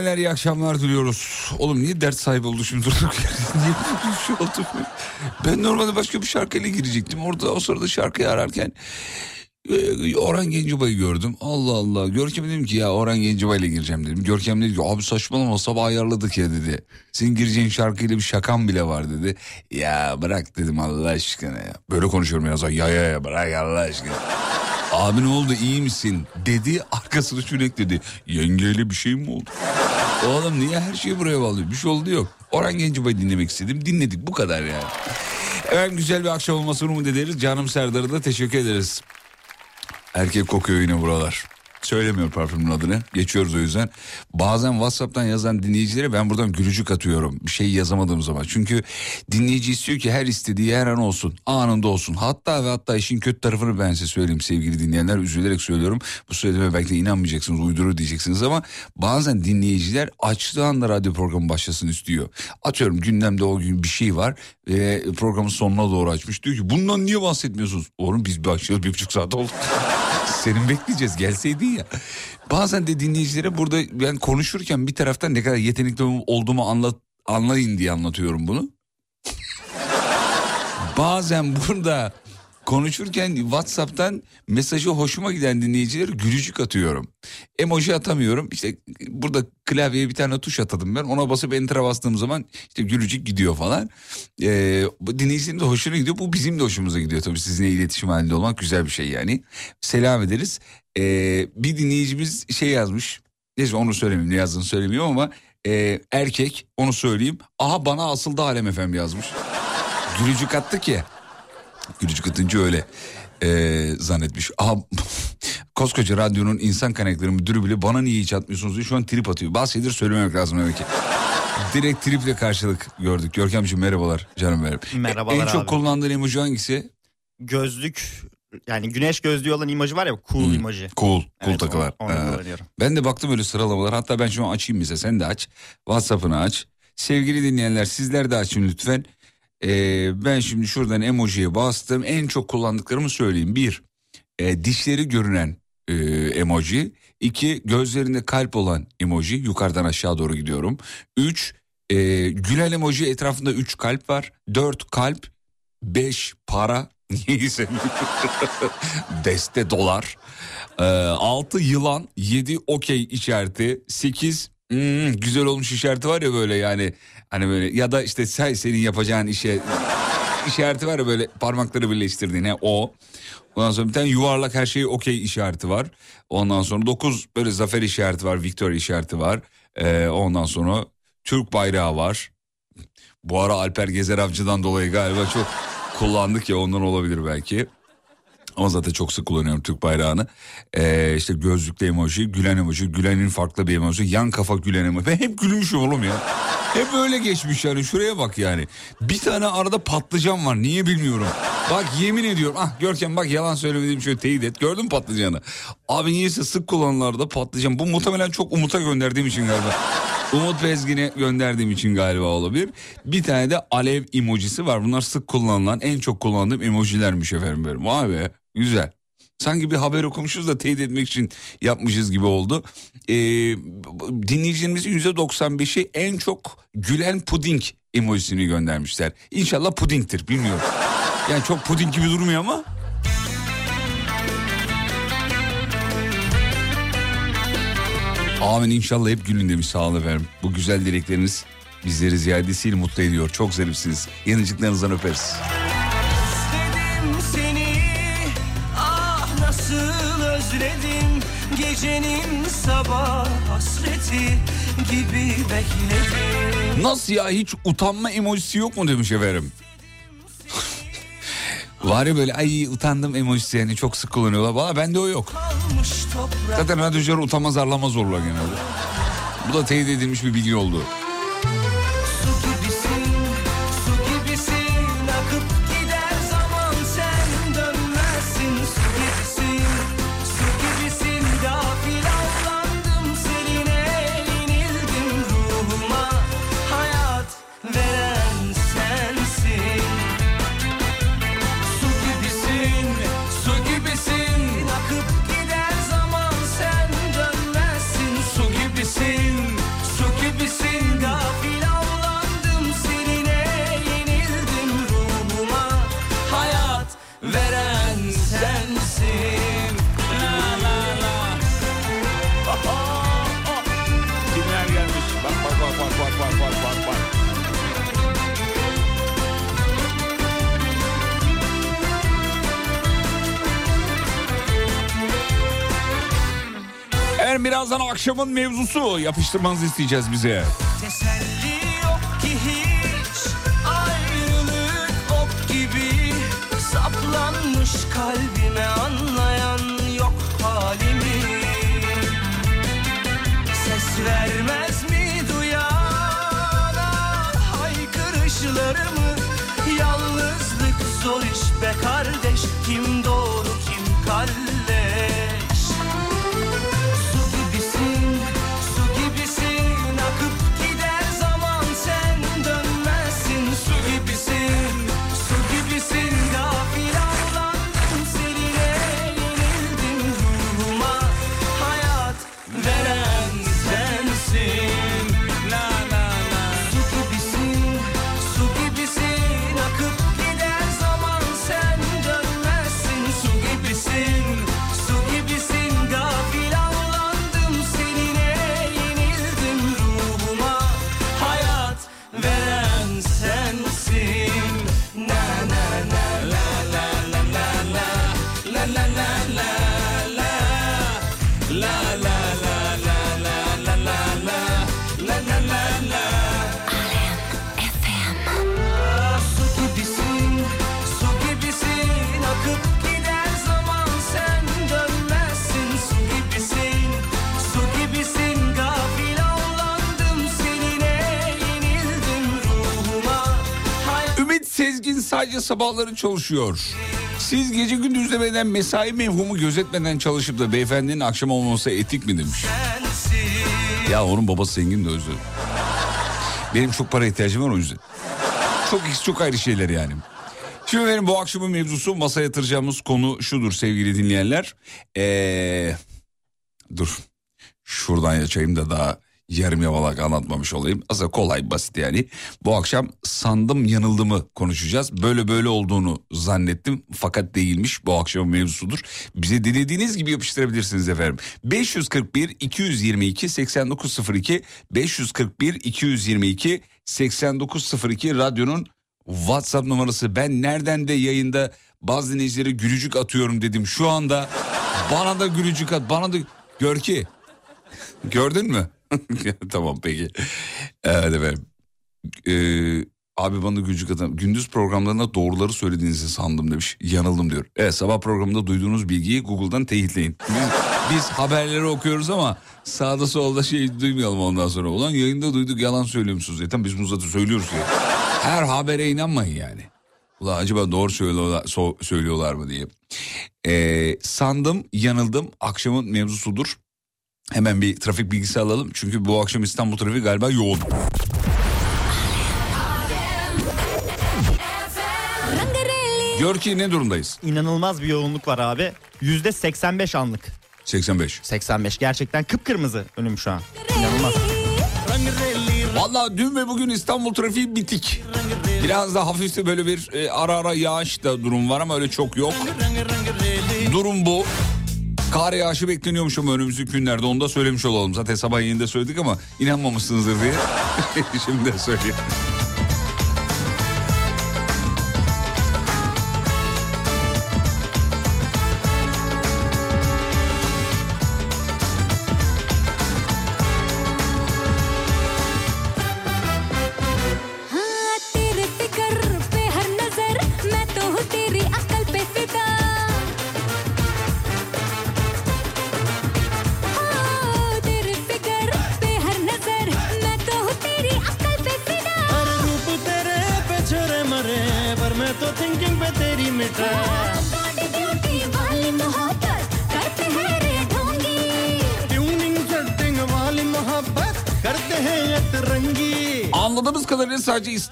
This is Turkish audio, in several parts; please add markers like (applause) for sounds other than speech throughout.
dinleyenler iyi akşamlar diliyoruz. Oğlum niye dert sahibi oldu şimdi (laughs) durduk? Niye şey oldu? Ben normalde başka bir şarkıyla girecektim. Orada o sırada şarkıyı ararken e, Orhan Gencebay'ı gördüm. Allah Allah. Görkem dedim ki ya Orhan Gencebay'la gireceğim dedim. Görkem dedi ki abi saçmalama sabah ayarladık ya dedi. Senin gireceğin şarkıyla bir şakan bile var dedi. Ya bırak dedim Allah aşkına ya. Böyle konuşuyorum ya. Ya ya ya bırak Allah aşkına. Abi ne oldu iyi misin dedi arkasını şunu dedi. Yengeyle bir şey mi oldu? Oğlum niye her şeyi buraya bağlıyor? Bir şey oldu yok. Orhan Gencebay'ı dinlemek istedim. Dinledik bu kadar yani. Efendim güzel bir akşam olmasını umut ederiz. Canım Serdar'a da teşekkür ederiz. Erkek kokuyor yine buralar. Söylemiyor parfümün adını. Geçiyoruz o yüzden. Bazen WhatsApp'tan yazan dinleyicilere ben buradan gülücük atıyorum. Bir şey yazamadığım zaman. Çünkü dinleyici istiyor ki her istediği her an olsun. Anında olsun. Hatta ve hatta işin kötü tarafını ben size söyleyeyim sevgili dinleyenler. Üzülerek söylüyorum. Bu söylediğime belki de inanmayacaksınız. Uydurur diyeceksiniz ama bazen dinleyiciler açtığı anda radyo programı başlasın istiyor. Atıyorum gündemde o gün bir şey var. Ve programın sonuna doğru açmış. Diyor ki bundan niye bahsetmiyorsunuz? Oğlum biz başlıyoruz bir buçuk saat oldu. (laughs) Senin bekleyeceğiz gelseydin (laughs) ya. Bazen de dinleyicilere burada ben konuşurken bir taraftan ne kadar yetenekli olduğumu anlat, anlayın diye anlatıyorum bunu. (laughs) Bazen burada konuşurken WhatsApp'tan mesajı hoşuma giden dinleyicilere gülücük atıyorum. Emoji atamıyorum. İşte burada klavyeye bir tane tuş atadım ben. Ona basıp enter'a bastığım zaman işte gülücük gidiyor falan. Ee, dinleyicilerin de hoşuna gidiyor. Bu bizim de hoşumuza gidiyor tabii sizinle iletişim halinde olmak güzel bir şey yani. Selam ederiz. Ee, bir dinleyicimiz şey yazmış. Neyse onu söylemeyeyim ne yazdığını söylemiyorum ama e, erkek onu söyleyeyim. Aha bana asıldı Alem Efem yazmış. Gülücük attı ki. Gülücük atınca öyle e, zannetmiş. Aha (laughs) koskoca radyonun insan kaynakları müdürü bile bana niye hiç atmıyorsunuz diye şu an trip atıyor. Bazı şeyleri söylememek lazım demek ki. Direkt triple karşılık gördük. Görkemciğim merhabalar canım benim. Merhabalar En çok abi. kullandığın emoji hangisi? Gözlük yani güneş gözlüğü olan imajı var ya cool Hmm. imajı. Cool. Cool Evet, takılar. Onu, onu kullanıyorum. Ben de baktım öyle sıralamalar. Hatta ben şu an açayım bize. Sen de aç. WhatsApp'ını aç. Sevgili dinleyenler sizler de açın lütfen. Ee, ben şimdi şuradan emojiye bastım. En çok kullandıklarımı söyleyeyim. Bir, e, dişleri görünen e, emoji. İki, gözlerinde kalp olan emoji. Yukarıdan aşağı doğru gidiyorum. Üç, e, gülen emoji etrafında üç kalp var. Dört kalp. Beş para. Neyse. (laughs) Deste dolar. Ee, 6 yılan, 7 okey işareti, 8 hmm, güzel olmuş işareti var ya böyle yani hani böyle ya da işte sen senin yapacağın işe işareti var ya böyle parmakları birleştirdiğin he, o. Ondan sonra bir tane yuvarlak her şeyi okey işareti var. Ondan sonra 9 böyle zafer işareti var, victory işareti var. Ee, ondan sonra Türk bayrağı var. Bu ara Alper Gezer Avcı'dan dolayı galiba çok kullandık ya ondan olabilir belki. Ama zaten çok sık kullanıyorum Türk bayrağını. Ee, işte gözlükte emoji, gülen emoji, gülenin farklı bir emoji, yan kafa gülen emoji. Ben hep gülmüşüm oğlum ya. Hep öyle geçmiş yani şuraya bak yani. Bir tane arada patlıcan var niye bilmiyorum. Bak yemin ediyorum ah Görkem bak yalan söylemediğim şöyle teyit et. Gördün mü patlıcanı? Abi niyeyse sık kullanılarda patlıcan. Bu muhtemelen çok Umut'a gönderdiğim için galiba. Umut Bezgin'e gönderdiğim için galiba olabilir. Bir tane de alev emojisi var. Bunlar sık kullanılan en çok kullandığım emojilermiş efendim benim. Vay be güzel. Sanki bir haber okumuşuz da teyit etmek için yapmışız gibi oldu. Ee, dinleyicilerimizin %95'i en çok gülen puding emojisini göndermişler. İnşallah pudingtir bilmiyorum. Yani çok puding gibi durmuyor ama. Amin inşallah hep gülün demiş sağ olun efendim. Bu güzel dilekleriniz bizleri ziyadesiyle mutlu ediyor. Çok zarifsiniz. Yanıcıklarınızdan öperiz. Seni ah nasıl özledim Gecenin sabah hasreti gibi bekledim Nasıl ya hiç utanma emojisi yok mu demiş efendim. Var ya böyle ay utandım emojisi yani çok sık kullanıyorlar. Valla bende o yok. Zaten radyocular utanmaz arlamaz olurlar genelde. Bu da teyit edilmiş bir bilgi oldu. Efendim birazdan akşamın mevzusu yapıştırmanızı isteyeceğiz bize. Hiç, gibi, saplanmış kalbime anlayan yok halimi. Ses vermez mi duyana haykırışlarımı? Yalnızlık zor iş be kardeş kim doğru kim kalbi? Sadece sabahları çalışıyor. Siz gece gündüz demeden mesai mevhumu gözetmeden çalışıp da beyefendinin akşam olması etik mi demiş. Ya onun babası zengin de yüzden. Benim çok para ihtiyacım var o yüzden. Çok çok ayrı şeyler yani. Şimdi benim bu akşamın mevzusu masaya yatıracağımız konu şudur sevgili dinleyenler. Ee, dur şuradan yaşayayım da daha yarım yamalak anlatmamış olayım. Aslında kolay basit yani. Bu akşam sandım yanıldımı konuşacağız. Böyle böyle olduğunu zannettim fakat değilmiş bu akşamın mevzusudur. Bize dilediğiniz gibi yapıştırabilirsiniz efendim. 541 222 8902 541 222 8902 radyonun WhatsApp numarası. Ben nereden de yayında bazı dinleyicilere gülücük atıyorum dedim. Şu anda bana da gülücük at. Bana da gör ki. (laughs) Gördün mü? (laughs) tamam peki. Evet efendim. Ee, abi bana gülücük atan. Gündüz programlarında doğruları söylediğinizi sandım demiş. Yanıldım diyor. Evet sabah programında duyduğunuz bilgiyi Google'dan teyitleyin. Biz, biz haberleri okuyoruz ama sağda solda şey duymayalım ondan sonra. Ulan yayında duyduk yalan söylüyormuşsunuz. Zaten biz bunu zaten söylüyoruz ya. Her habere inanmayın yani. Ulan acaba doğru söylüyorlar, so- söylüyorlar mı diye. Ee, sandım yanıldım akşamın mevzusudur. Hemen bir trafik bilgisi alalım. Çünkü bu akşam İstanbul trafiği galiba yoğun. Gör ki ne durumdayız? İnanılmaz bir yoğunluk var abi. Yüzde 85 anlık. 85. 85 gerçekten kıpkırmızı önüm şu an. İnanılmaz. Valla dün ve bugün İstanbul trafiği bitik. Biraz da hafif de böyle bir e, ara ara yağış da durum var ama öyle çok yok. Durum bu. Kar yağışı bekleniyormuş ama önümüzdeki günlerde onu da söylemiş olalım. Zaten sabah yayında söyledik ama inanmamışsınızdır diye. (laughs) Şimdi de söyleyeyim.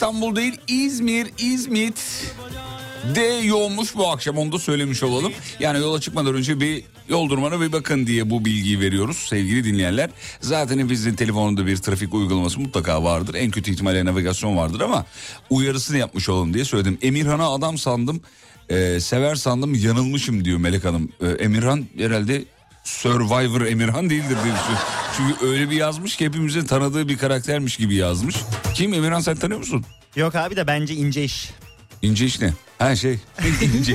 İstanbul değil İzmir, İzmit de yoğunmuş bu akşam onu da söylemiş olalım. Yani yola çıkmadan önce bir yol durumuna bir bakın diye bu bilgiyi veriyoruz sevgili dinleyenler. Zaten hepinizin telefonunda bir trafik uygulaması mutlaka vardır. En kötü ihtimalle navigasyon vardır ama uyarısını yapmış olalım diye söyledim. Emirhan'a adam sandım, e, sever sandım yanılmışım diyor Melek Hanım. E, Emirhan herhalde Survivor Emirhan değildir diye düşünüyorum. Çünkü öyle bir yazmış ki hepimizin tanıdığı bir karaktermiş gibi yazmış. Kim Emirhan sen tanıyor musun? Yok abi de bence ince iş. İnce iş ne? Ha şey (laughs) ince.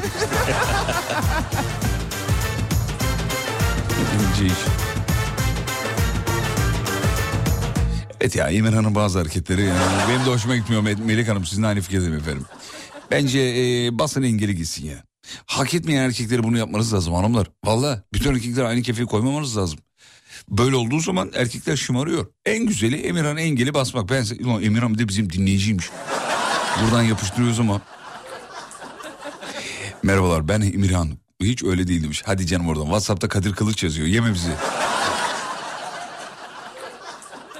ince iş. Evet ya Emirhan'ın bazı hareketleri yani benim de hoşuma gitmiyor Me- Melek Hanım sizin aynı fikirdeyim efendim. Bence e, basın engeli gitsin ya. Hak etmeyen erkekleri bunu yapmanız lazım hanımlar. Valla bütün erkekler aynı kefeye koymamanız lazım. Böyle olduğu zaman erkekler şımarıyor. En güzeli Emirhan engeli basmak. Ben ulan Emirhan bir de bizim dinleyiciymiş. Buradan yapıştırıyoruz ama. Merhabalar ben Emirhan. Hiç öyle değil demiş. Hadi canım oradan. Whatsapp'ta Kadir Kılıç yazıyor. Yeme bizi.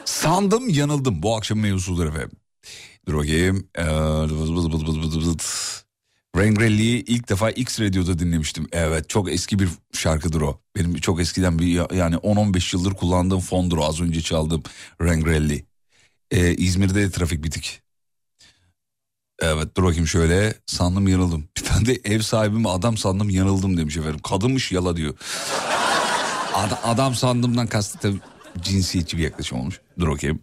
Sandım yanıldım. Bu akşam mevzudur efendim. Dur bakayım. Ee, vız vız vız vız vız vız. Rengrelli'yi ilk defa X Radyo'da dinlemiştim. Evet çok eski bir şarkıdır o. Benim çok eskiden bir yani 10-15 yıldır kullandığım fondur o. Az önce çaldığım Rengrelli. Ee, İzmir'de de trafik bitik. Evet dur bakayım şöyle sandım yanıldım. (laughs) Bir tane de ev sahibime adam sandım yanıldım demiş efendim. Kadınmış yala diyor. Ad- adam sandımdan kastı tabii cinsiyetçi bir yaklaşım olmuş. Dur bakayım.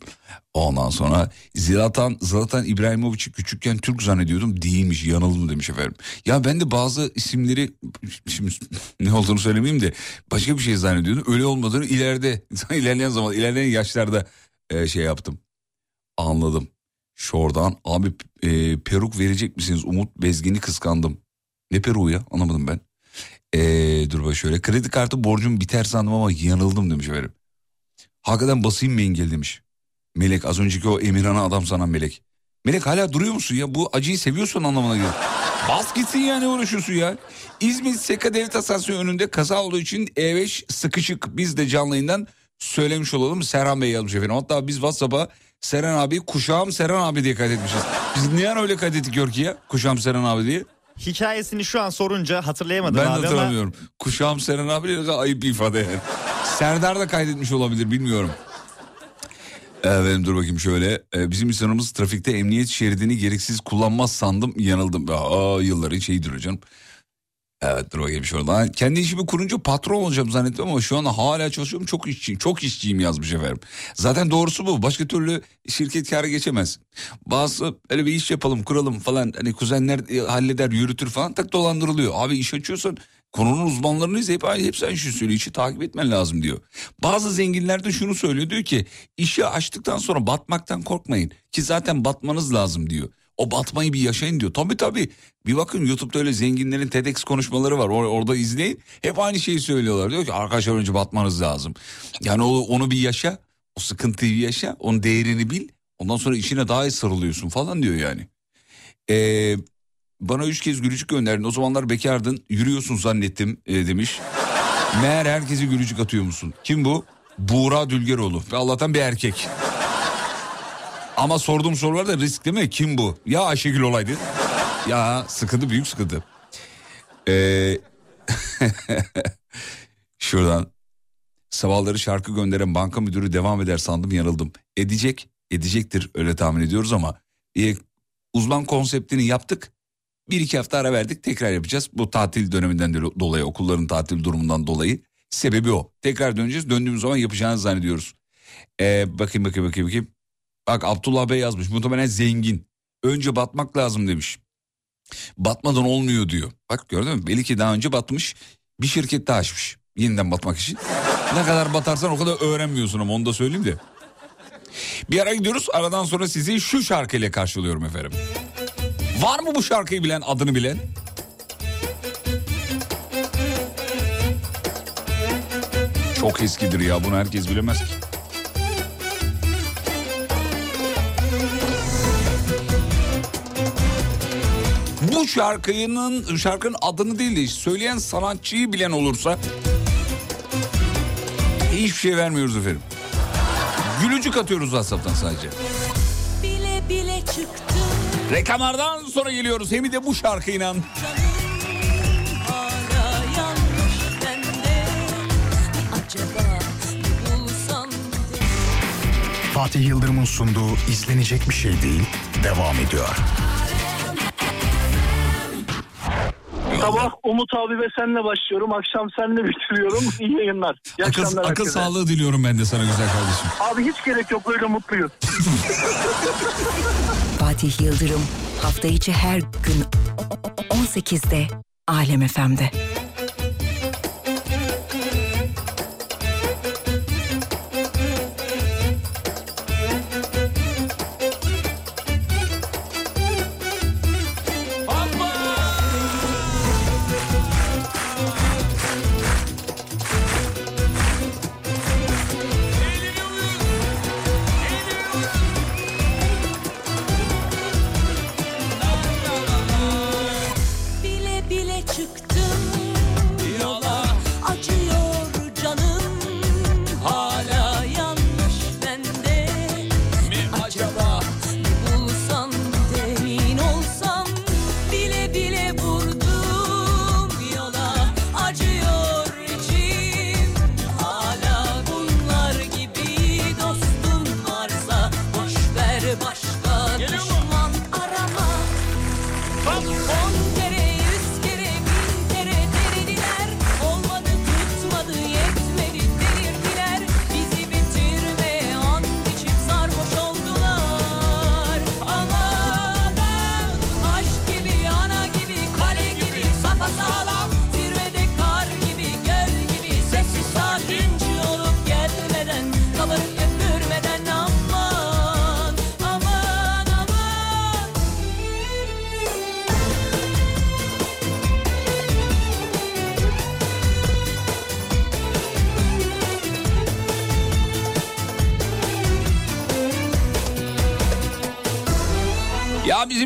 Ondan sonra Zlatan, Zlatan İbrahimovic'i küçükken Türk zannediyordum. Değilmiş yanıldım demiş efendim. Ya ben de bazı isimleri şimdi (laughs) ne olduğunu söylemeyeyim de başka bir şey zannediyordum. Öyle olmadığını ileride (laughs) ilerleyen zaman ilerleyen yaşlarda e, şey yaptım. Anladım. Şuradan abi e, peruk verecek misiniz? Umut Bezgin'i kıskandım. Ne peruğu ya anlamadım ben. E, dur bak şöyle kredi kartı borcum biter sandım ama yanıldım demiş efendim. Hakikaten basayım mı engel demiş. Melek az önceki o Emirhan'a adam sanan Melek. Melek hala duruyor musun ya? Bu acıyı seviyorsun anlamına geliyor. Bas gitsin yani uğraşıyorsun ya. İzmit Seka Devlet Hastanesi önünde kaza olduğu için E5 sıkışık. Biz de canlı yayından söylemiş olalım. Serhan Bey yazmış efendim. Hatta biz WhatsApp'a Serhan abi kuşağım Serhan abi diye kaydetmişiz. Biz niye öyle kaydettik Görki ya? Kuşağım Serhan abi diye. Hikayesini şu an sorunca hatırlayamadım Ben de abi ama hatırlamıyorum. Kuşağım Serhan abi ne kadar ayıp bir ifade yani. Serdar da kaydetmiş olabilir bilmiyorum. Evet dur bakayım şöyle. Ee, bizim insanımız trafikte emniyet şeridini gereksiz kullanmaz sandım yanıldım. Aa yılların şeyidir hocam. Evet dur bakayım şuradan. Kendi işimi kurunca patron olacağım zannettim ama şu an hala çalışıyorum. Çok işçiyim, çok işçiyim yazmış efendim. Zaten doğrusu bu. Başka türlü şirket kârı geçemez. Bazı öyle bir iş yapalım, kuralım falan. Hani kuzenler e, halleder, yürütür falan tak dolandırılıyor. Abi iş açıyorsan konunun uzmanlarını izleyip "Ay, hep sen şu söylüyor. işi takip etmen lazım diyor. Bazı zenginler de şunu söylüyor. Diyor ki işi açtıktan sonra batmaktan korkmayın. Ki zaten batmanız lazım diyor. O batmayı bir yaşayın diyor. Tabii tabii. Bir bakın YouTube'da öyle zenginlerin TEDx konuşmaları var. Or- orada izleyin. Hep aynı şeyi söylüyorlar. Diyor ki arkadaşlar önce batmanız lazım. Yani o, onu bir yaşa. O sıkıntıyı yaşa. Onun değerini bil. Ondan sonra işine daha iyi sarılıyorsun falan diyor yani. Ee, bana üç kez gülücük gönderdin. O zamanlar bekardın. Yürüyorsun zannettim e, demiş. Meğer herkese gülücük atıyor musun? Kim bu? Buğra Dülgeroğlu. Ve Allah'tan bir erkek. Ama sorduğum sorular da risk değil mi? Kim bu? Ya Ayşegül olaydı. ya sıkıntı büyük sıkıntı. Ee, (laughs) şuradan sabahları şarkı gönderen banka müdürü devam eder sandım yanıldım. Edecek, edecektir öyle tahmin ediyoruz ama e, uzman konseptini yaptık. Bir iki hafta ara verdik tekrar yapacağız. Bu tatil döneminden de- dolayı okulların tatil durumundan dolayı sebebi o. Tekrar döneceğiz döndüğümüz zaman yapacağını zannediyoruz. Ee, bakayım bakayım bakayım bakayım. Bak Abdullah Bey yazmış muhtemelen zengin. Önce batmak lazım demiş. Batmadan olmuyor diyor. Bak gördün mü? Belli ki daha önce batmış bir şirket daha açmış. Yeniden batmak için. ne kadar batarsan o kadar öğrenmiyorsun ama onu da söyleyeyim de. Bir ara gidiyoruz aradan sonra sizi şu şarkıyla karşılıyorum efendim. Var mı bu şarkıyı bilen adını bilen? Çok eskidir ya bunu herkes bilemez ki. Bu şarkının şarkının adını değil de söyleyen sanatçıyı bilen olursa hiçbir şey vermiyoruz efendim. Gülücük atıyoruz WhatsApp'tan sadece. Bile bile çıktım Reklamlardan sonra geliyoruz. Hem de bu şarkıyla. Fatih Yıldırım'ın sunduğu izlenecek bir şey değil devam ediyor. Sabah Umut abi ve senle başlıyorum. Akşam senle (laughs) bitiriyorum. İyi yayınlar. İyi Akıl, akşamlar akıl herkese. sağlığı diliyorum ben de sana güzel kardeşim. Abi hiç gerek yok böyle mutluyuz. (laughs) Fatih Yıldırım hafta içi her gün 18'de Alem FM'de.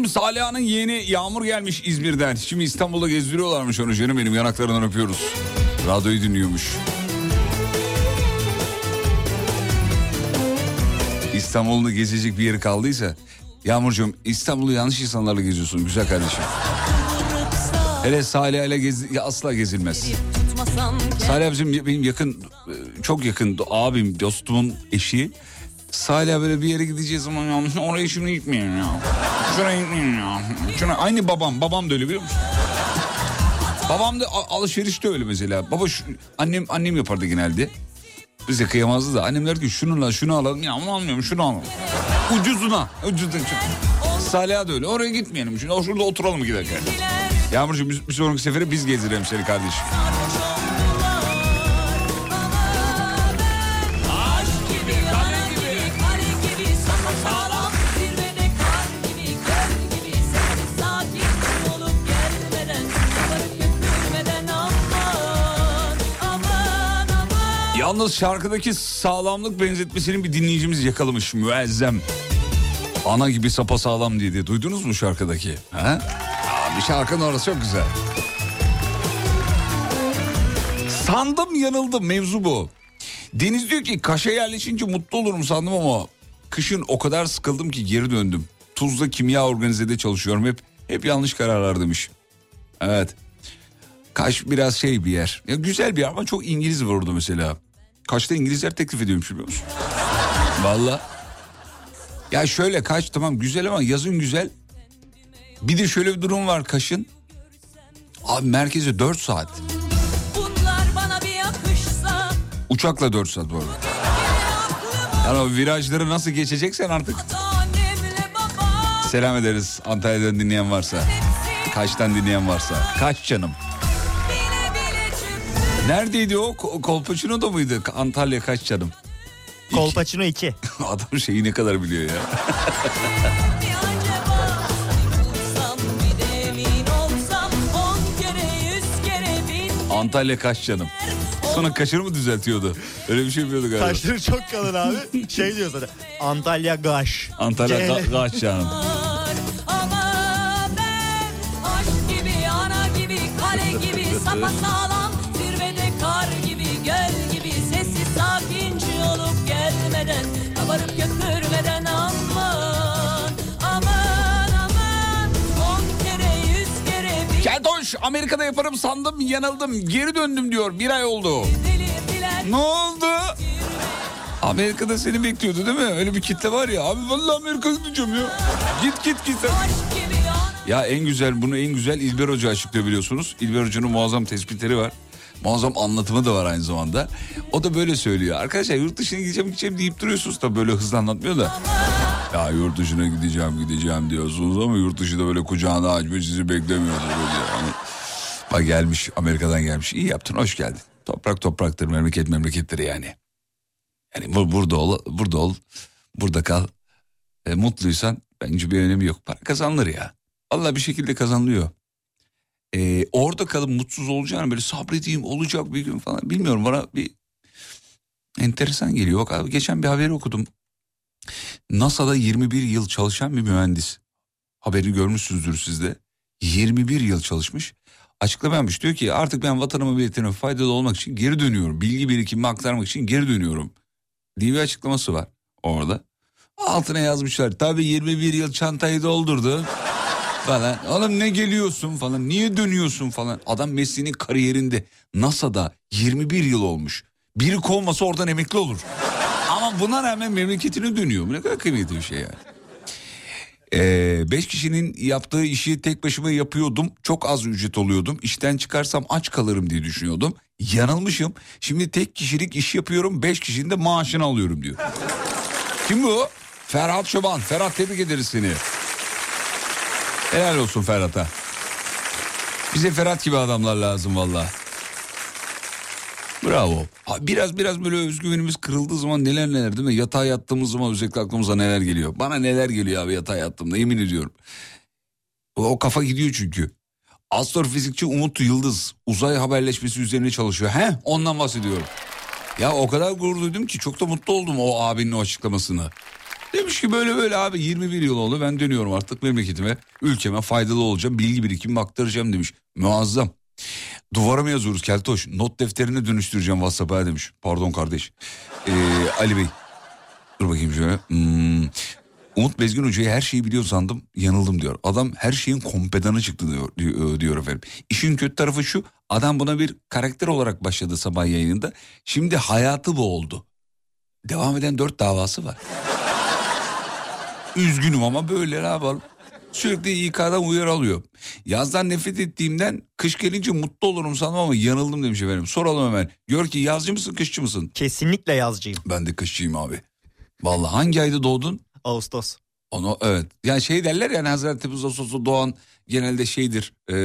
Bizim Saliha'nın yeğeni Yağmur gelmiş İzmir'den. Şimdi İstanbul'da gezdiriyorlarmış onu canım benim yanaklarından öpüyoruz. Radyoyu dinliyormuş. İstanbul'da gezecek bir yeri kaldıysa Yağmurcuğum İstanbul'u yanlış insanlarla geziyorsun güzel kardeşim. Hele Salih ile gez, asla gezilmez. Salih bizim benim yakın çok yakın abim dostumun eşi. Salih böyle bir yere gideceği zaman ya oraya şimdi gitmeyelim ya. Ya. Şuna, aynı babam babam da öyle biliyor musun? Babam da alışverişte öyle mesela. Baba şu, annem annem yapardı genelde. Bize kıyamazdı da. Annem der ki şununla şunu alalım. Ya ama almıyorum şunu alalım. Ucuzuna. Ucuzuna. Salih'a da öyle. Oraya gitmeyelim. Şimdi şurada oturalım giderken. Yağmurcuğum bir, bir sonraki sefere biz gezdirelim seni kardeşim. Yalnız şarkıdaki sağlamlık benzetmesinin bir dinleyicimiz yakalamış müezzem. Ana gibi sapa sağlam diye, diye. Duydunuz mu şarkıdaki? Ha? Aa, bir şarkının orası çok güzel. Sandım yanıldım mevzu bu. Deniz diyor ki Kaş'a yerleşince mutlu olurum sandım ama kışın o kadar sıkıldım ki geri döndüm. Tuzla kimya organizede çalışıyorum hep hep yanlış kararlar demiş. Evet. Kaş biraz şey bir yer. Ya güzel bir yer ama çok İngiliz orada mesela. Kaş'ta İngilizler teklif ediyormuş biliyor musun? (laughs) Valla. Ya şöyle Kaş tamam güzel ama yazın güzel. Bir de şöyle bir durum var Kaş'ın. Abi merkeze 4 saat. Bunlar bana bir yakışsa Uçakla 4 saat bu arada. Yani o virajları nasıl geçeceksen artık. Selam ederiz Antalya'dan dinleyen varsa. Kaş'tan dinleyen varsa. Kaş canım. Neredeydi o? Ko- Kolpaçino'da mıydı? Antalya kaç canım? Kolpaçino 2. (laughs) Adam şeyi ne kadar biliyor ya. (laughs) Antalya kaç canım? Sonra kaşını mı düzeltiyordu? Öyle bir şey yapıyordu galiba. Kaşları çok kalın abi. Şey diyor zaten. Antalya Gaş. Antalya ka- kaç (laughs) canım? Ama ben aşk gibi ana gibi kale gibi sapasağlam Kabarıp köpürmeden aman aman aman On kere yüz kere bir Keltoş Amerika'da yaparım sandım yanıldım geri döndüm diyor bir ay oldu. Ne oldu? Amerika'da seni bekliyordu değil mi? Öyle bir kitle var ya. Abi vallahi Amerika'ya gideceğim ya. Git git git. Ya en güzel bunu en güzel İlber Hoca açıklıyor biliyorsunuz. İlber Hoca'nın muazzam tespitleri var. Muazzam anlatımı da var aynı zamanda. O da böyle söylüyor. Arkadaşlar yurt dışına gideceğim gideceğim deyip duruyorsunuz da böyle hızlı anlatmıyor da. Ya yurt dışına gideceğim gideceğim diyorsunuz ama yurt dışı da böyle kucağını açmış sizi beklemiyordu. Böyle yani. Bak gelmiş Amerika'dan gelmiş. İyi yaptın hoş geldin. Toprak topraktır memleket memlekettir yani. Yani bu- burada ol burada ol burada kal. E, mutluysan bence bir önemi yok. Para kazanılır ya. Allah bir şekilde kazanılıyor. Ee, orada kalıp mutsuz olacağını böyle sabredeyim olacak bir gün falan bilmiyorum bana bir enteresan geliyor. Bak abi geçen bir haberi okudum. NASA'da 21 yıl çalışan bir mühendis. Haberi görmüşsünüzdür siz de. 21 yıl çalışmış. Açıklama yapmış diyor ki artık ben vatanıma milletime faydalı olmak için geri dönüyorum. Bilgi birikimimi aktarmak için geri dönüyorum. diye bir açıklaması var orada. Altına yazmışlar. Tabii 21 yıl çantayı doldurdu falan. Oğlum ne geliyorsun falan. Niye dönüyorsun falan. Adam mesleğinin kariyerinde NASA'da 21 yıl olmuş. Biri kovmasa oradan emekli olur. Ama buna rağmen memleketine dönüyor. Ne kadar kıymetli bir şey yani. Ee, beş kişinin yaptığı işi tek başıma yapıyordum. Çok az ücret oluyordum. İşten çıkarsam aç kalırım diye düşünüyordum. Yanılmışım. Şimdi tek kişilik iş yapıyorum. Beş kişinin de maaşını alıyorum diyor. Kim bu? Ferhat Çoban. Ferhat tebrik ederiz seni. Helal olsun Ferhat'a. Bize Ferhat gibi adamlar lazım valla. Bravo. Biraz biraz böyle özgüvenimiz kırıldığı zaman neler neler değil mi? Yatağa yattığımız zaman özellikle aklımıza neler geliyor. Bana neler geliyor abi yatağa yattığımda yemin ediyorum. O, o kafa gidiyor çünkü. Astrofizikçi Umut Yıldız uzay haberleşmesi üzerine çalışıyor. He ondan bahsediyorum. Ya o kadar gurur duydum ki çok da mutlu oldum o abinin o açıklamasını. Demiş ki böyle böyle abi 21 yıl oldu ben dönüyorum artık memleketime, ülkeme faydalı olacağım, bilgi birikimimi aktaracağım demiş. Muazzam. Duvara mı yazıyoruz Keltoş? Not defterine dönüştüreceğim WhatsApp'a demiş. Pardon kardeş. Ee, Ali Bey. Dur bakayım şöyle. Hmm. Umut Bezgin Hoca'yı her şeyi biliyor sandım yanıldım diyor. Adam her şeyin kompedanı çıktı diyor, diyor, diyor efendim. İşin kötü tarafı şu adam buna bir karakter olarak başladı sabah yayınında. Şimdi hayatı bu oldu. Devam eden dört davası var. Üzgünüm ama böyle ne yapalım. Sürekli İK'dan uyarı alıyor. Yazdan nefret ettiğimden kış gelince mutlu olurum sandım ama yanıldım demiş efendim. Soralım hemen. Gör ki yazcı mısın kışçı mısın? Kesinlikle yazcıyım. Ben de kışçıyım abi. Vallahi hangi ayda doğdun? Ağustos. Onu evet. Yani şey derler yani Hazreti Temmuz Ağustos'ta doğan genelde şeydir. E,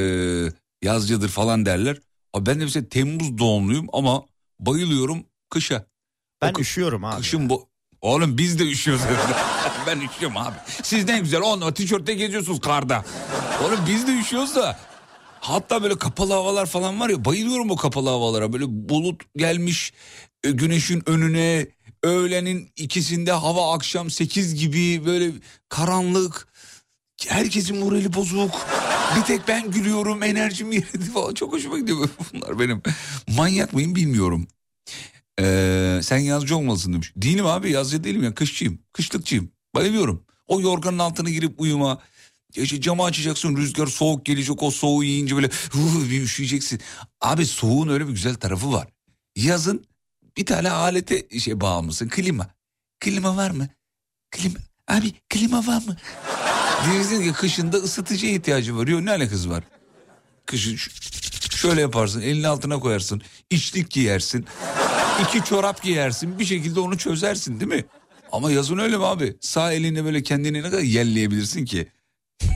yazcıdır falan derler. Abi ben de mesela Temmuz doğumluyum ama bayılıyorum kışa. Ben O üşüyorum abi. Kışın bu. Oğlum biz de üşüyoruz. (laughs) ben üşüyorum abi. Siz ne güzel onunla tişörtte geziyorsunuz karda. Oğlum biz de üşüyoruz da. Hatta böyle kapalı havalar falan var ya bayılıyorum o kapalı havalara. Böyle bulut gelmiş e, güneşin önüne öğlenin ikisinde hava akşam 8 gibi böyle karanlık. Herkesin morali bozuk. Bir tek ben gülüyorum enerjim yerinde falan. Çok hoşuma gidiyor bunlar benim. Manyak mıyım bilmiyorum. Ee, sen yazcı olmalısın demiş. Değilim abi yazcı değilim ya kışçıyım. Kışlıkçıyım. Bayılıyorum. O yorganın altına girip uyuma. İşte camı açacaksın rüzgar soğuk gelecek o soğuğu yiyince böyle huh, bir üşüyeceksin. Abi soğuğun öyle bir güzel tarafı var. Yazın bir tane alete şey bağımlısın klima. Klima var mı? Klima. Abi klima var mı? Diyeceksin ki kışında ısıtıcıya ihtiyacı var. Yok ne alakası var? Kışın şöyle yaparsın elini altına koyarsın. içlik giyersin. iki çorap giyersin. Bir şekilde onu çözersin değil mi? Ama yazın öyle mi abi? Sağ elinle böyle kendini ne kadar yelleyebilirsin ki? (laughs)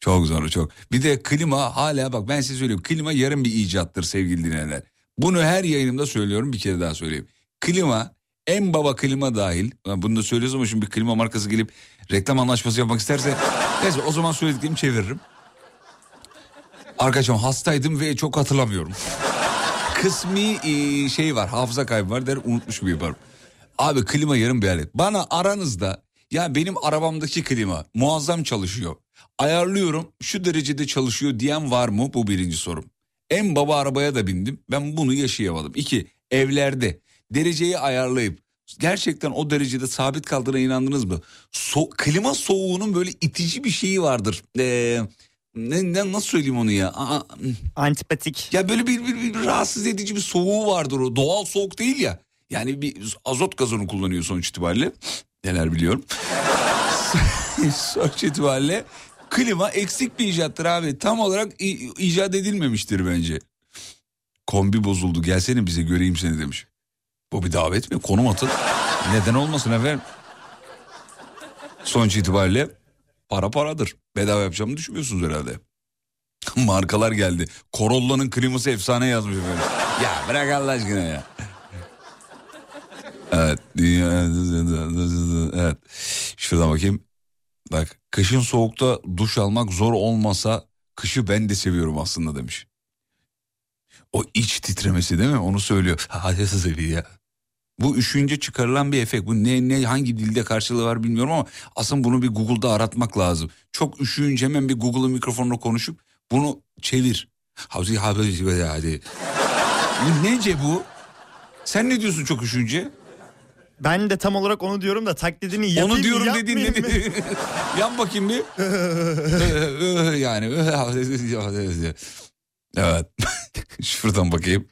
çok zor çok. Bir de klima hala bak ben size söyleyeyim. Klima yarım bir icattır sevgili dinleyenler. Bunu her yayınımda söylüyorum bir kere daha söyleyeyim. Klima en baba klima dahil. Bunu da söylüyoruz ama şimdi bir klima markası gelip reklam anlaşması yapmak isterse. Neyse o zaman söylediklerimi çeviririm. Arkadaşım hastaydım ve çok hatırlamıyorum. Kısmi şey var hafıza kaybı var der unutmuş gibi yaparım. Abi klima yarım bir alet. Bana aranızda ya benim arabamdaki klima muazzam çalışıyor. Ayarlıyorum şu derecede çalışıyor diyen var mı? Bu birinci sorum. En baba arabaya da bindim. Ben bunu yaşayamadım. İki, evlerde dereceyi ayarlayıp gerçekten o derecede sabit kaldığına inandınız mı? So klima soğuğunun böyle itici bir şeyi vardır. Ee, ne, ne- nasıl söyleyeyim onu ya? Aa, Antipatik. ya böyle bir, bir, bir, bir rahatsız edici bir soğuğu vardır o. Doğal soğuk değil ya. Yani bir azot gazonu kullanıyor sonuç itibariyle. Neler biliyorum. (laughs) sonuç itibariyle klima eksik bir icattır abi. Tam olarak icat edilmemiştir bence. Kombi bozuldu gelsene bize göreyim seni demiş. Bu bir davet mi? Konum atın. Neden olmasın efendim? Sonuç itibariyle para paradır. Bedava yapacağımı düşünmüyorsunuz herhalde. (laughs) Markalar geldi. Corolla'nın kliması efsane yazmış efendim. Ya bırak Allah aşkına ya. Evet. dünya- Evet. Şuradan bakayım. Bak kışın soğukta duş almak zor olmasa kışı ben de seviyorum aslında demiş. O iç titremesi değil mi? Onu söylüyor. Hadi ya. Bu üşüyünce çıkarılan bir efekt. Bu ne ne hangi dilde karşılığı var bilmiyorum ama aslında bunu bir Google'da aratmak lazım. Çok üşüyünce hemen bir Google'ın mikrofonla konuşup bunu çevir. Hadi hadi hadi. Nece bu? Sen ne diyorsun çok üşüyünce? Ben de tam olarak onu diyorum da taklidini yapayım Onu diyorum dediğin ne? Yan bakayım bir. (laughs) (laughs) yani. (laughs) evet. Şuradan bakayım.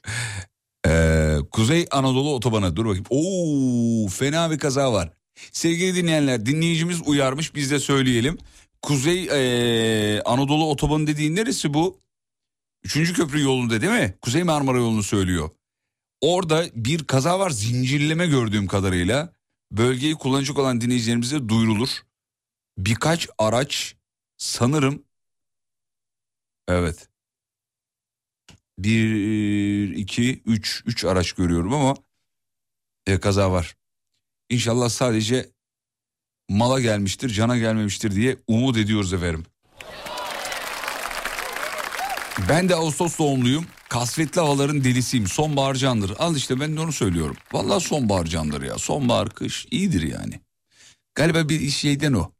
Ee, Kuzey Anadolu Otobanı dur bakayım. Oo fena bir kaza var. Sevgili dinleyenler dinleyicimiz uyarmış biz de söyleyelim. Kuzey ee, Anadolu Otobanı dediğin neresi bu? Üçüncü köprü yolunda değil mi? Kuzey Marmara yolunu söylüyor. Orada bir kaza var zincirleme gördüğüm kadarıyla. Bölgeyi kullanacak olan dinleyicilerimize duyurulur. Birkaç araç sanırım evet bir, iki, üç, üç araç görüyorum ama e, kaza var. İnşallah sadece mala gelmiştir, cana gelmemiştir diye umut ediyoruz efendim. Ben de Ağustos doğumluyum. Kasvetli havaların delisiyim. Sonbahar candır. Al işte ben de onu söylüyorum. Vallahi sonbahar candır ya. Sonbahar kış iyidir yani. Galiba bir şeyden o.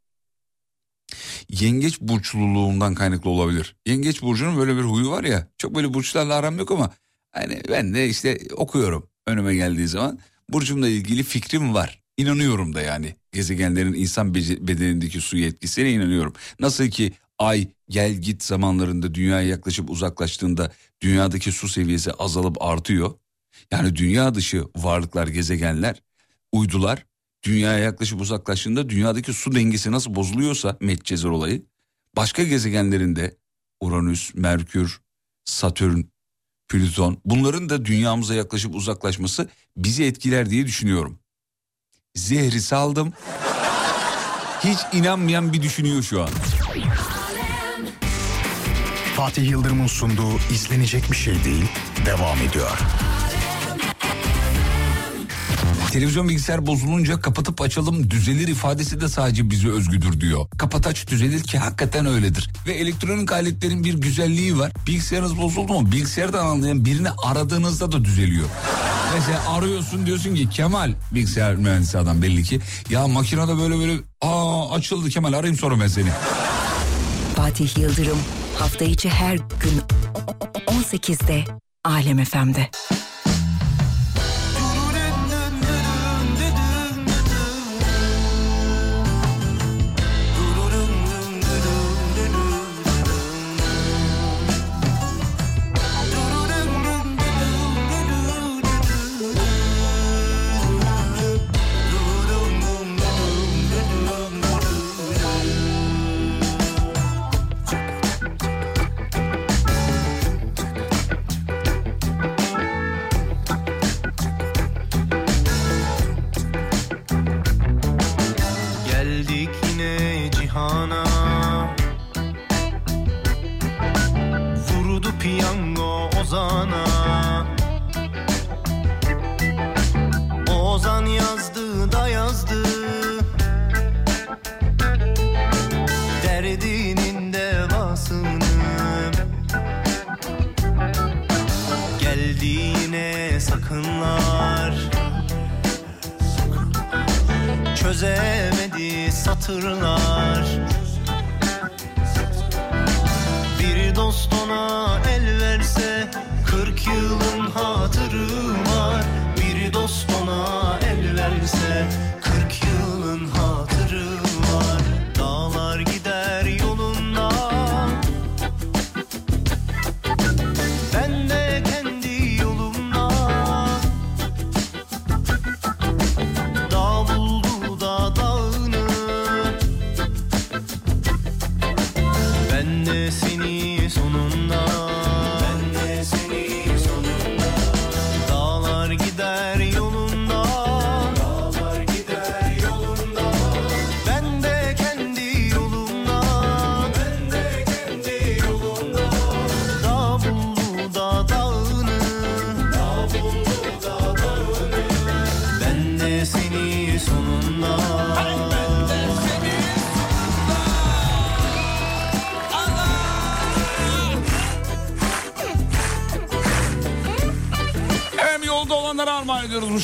Yengeç burçluluğundan kaynaklı olabilir. Yengeç burcunun böyle bir huyu var ya. Çok böyle burçlarla aram yok ama hani ben de işte okuyorum önüme geldiği zaman. Burcumla ilgili fikrim var. İnanıyorum da yani gezegenlerin insan bedenindeki su etkisine inanıyorum. Nasıl ki ay gel git zamanlarında dünyaya yaklaşıp uzaklaştığında dünyadaki su seviyesi azalıp artıyor. Yani dünya dışı varlıklar, gezegenler, uydular dünyaya yaklaşıp uzaklaştığında dünyadaki su dengesi nasıl bozuluyorsa Medcezir olayı başka gezegenlerinde Uranüs, Merkür, Satürn, Plüton bunların da dünyamıza yaklaşıp uzaklaşması bizi etkiler diye düşünüyorum. Zehri saldım. Hiç inanmayan bir düşünüyor şu an. Fatih Yıldırım'ın sunduğu izlenecek bir şey değil devam ediyor. Televizyon bilgisayar bozulunca kapatıp açalım düzelir ifadesi de sadece bize özgüdür diyor. Kapat aç düzelir ki hakikaten öyledir. Ve elektronik aletlerin bir güzelliği var. Bilgisayarınız bozuldu mu bilgisayardan anlayan birini aradığınızda da düzeliyor. Mesela arıyorsun diyorsun ki Kemal bilgisayar mühendisi adam belli ki. Ya makinede böyle böyle aa açıldı Kemal arayayım sonra ben seni. Fatih Yıldırım hafta içi her gün 18'de Alem FM'de.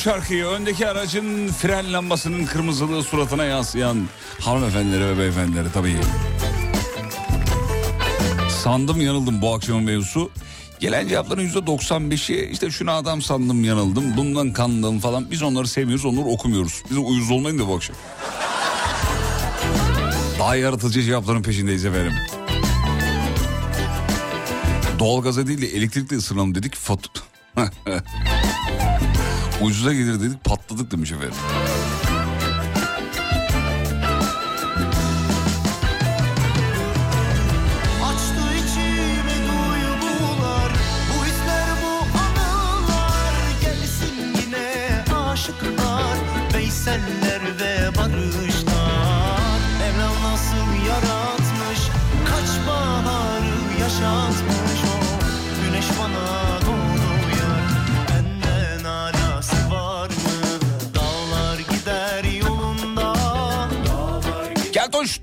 Şarkıyı. Öndeki aracın fren lambasının kırmızılığı suratına yansıyan hanımefendilere ve beyefendilere tabii. Sandım yanıldım bu akşamın mevzusu. Gelen cevapların %95'i işte şunu adam sandım yanıldım, bundan kandım falan. Biz onları sevmiyoruz, onları okumuyoruz. Biz uyuz olmayın da bu akşam. Daha yaratıcı cevapların peşindeyiz efendim. Doğalgaza değil de elektrikle ısınalım dedik. Fat... (laughs) Ucuza gelir dedik patladık demiş efendim.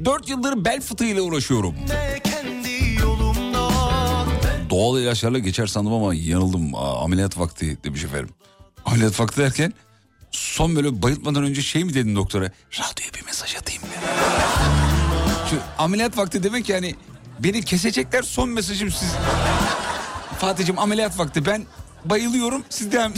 4 yıldır bel fıtığıyla uğraşıyorum. Doğal ilaçlarla geçer sandım ama yanıldım. Aa, ameliyat vakti demiş efendim. Ameliyat vakti derken Son böyle bayıltmadan önce şey mi dedin doktora? Radyoya bir mesaj atayım mı? Ameliyat vakti demek yani beni kesecekler son mesajım siz. Fatih'cim ameliyat vakti ben bayılıyorum siz devam...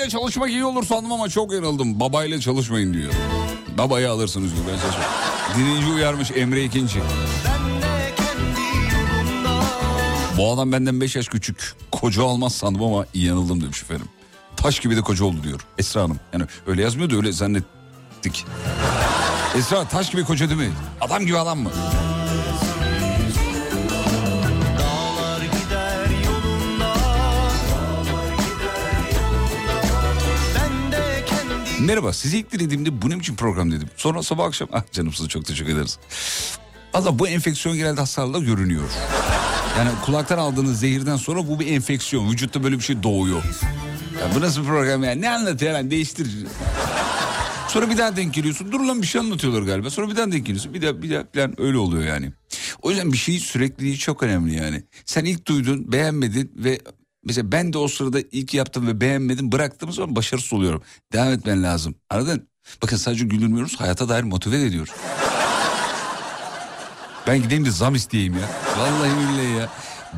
Babayla çalışmak iyi olur sandım ama çok yanıldım. Babayla çalışmayın diyor. Babayı alırsınız diyor. Ben söyleyeyim. Dinleyici uyarmış Emre ikinci. Bu adam benden 5 yaş küçük. Koca almaz sandım ama yanıldım demiş efendim. Taş gibi de koca oldu diyor Esra Hanım. Yani öyle yazmıyordu öyle zannettik. Esra taş gibi koca değil mi? Adam gibi adam mı? Merhaba sizi ilk dinlediğimde bu ne biçim program dedim. Sonra sabah akşam ah canım size çok teşekkür ederiz. Valla bu enfeksiyon genelde hastalarda görünüyor. Yani kulaktan aldığınız zehirden sonra bu bir enfeksiyon. Vücutta böyle bir şey doğuyor. Ya bu nasıl bir program yani ne anlatıyor lan değiştir. Sonra bir daha denk geliyorsun. Dur lan bir şey anlatıyorlar galiba. Sonra bir daha denk geliyorsun. Bir daha bir daha falan öyle oluyor yani. O yüzden bir şeyin sürekliliği çok önemli yani. Sen ilk duydun beğenmedin ve mesela ben de o sırada ilk yaptım ve beğenmedim bıraktığım zaman başarısız oluyorum. Devam etmen lazım. Anladın? Bakın sadece güldürmüyoruz hayata dair motive de ediyoruz. (laughs) Ben gideyim de zam isteyeyim ya. Vallahi billahi ya.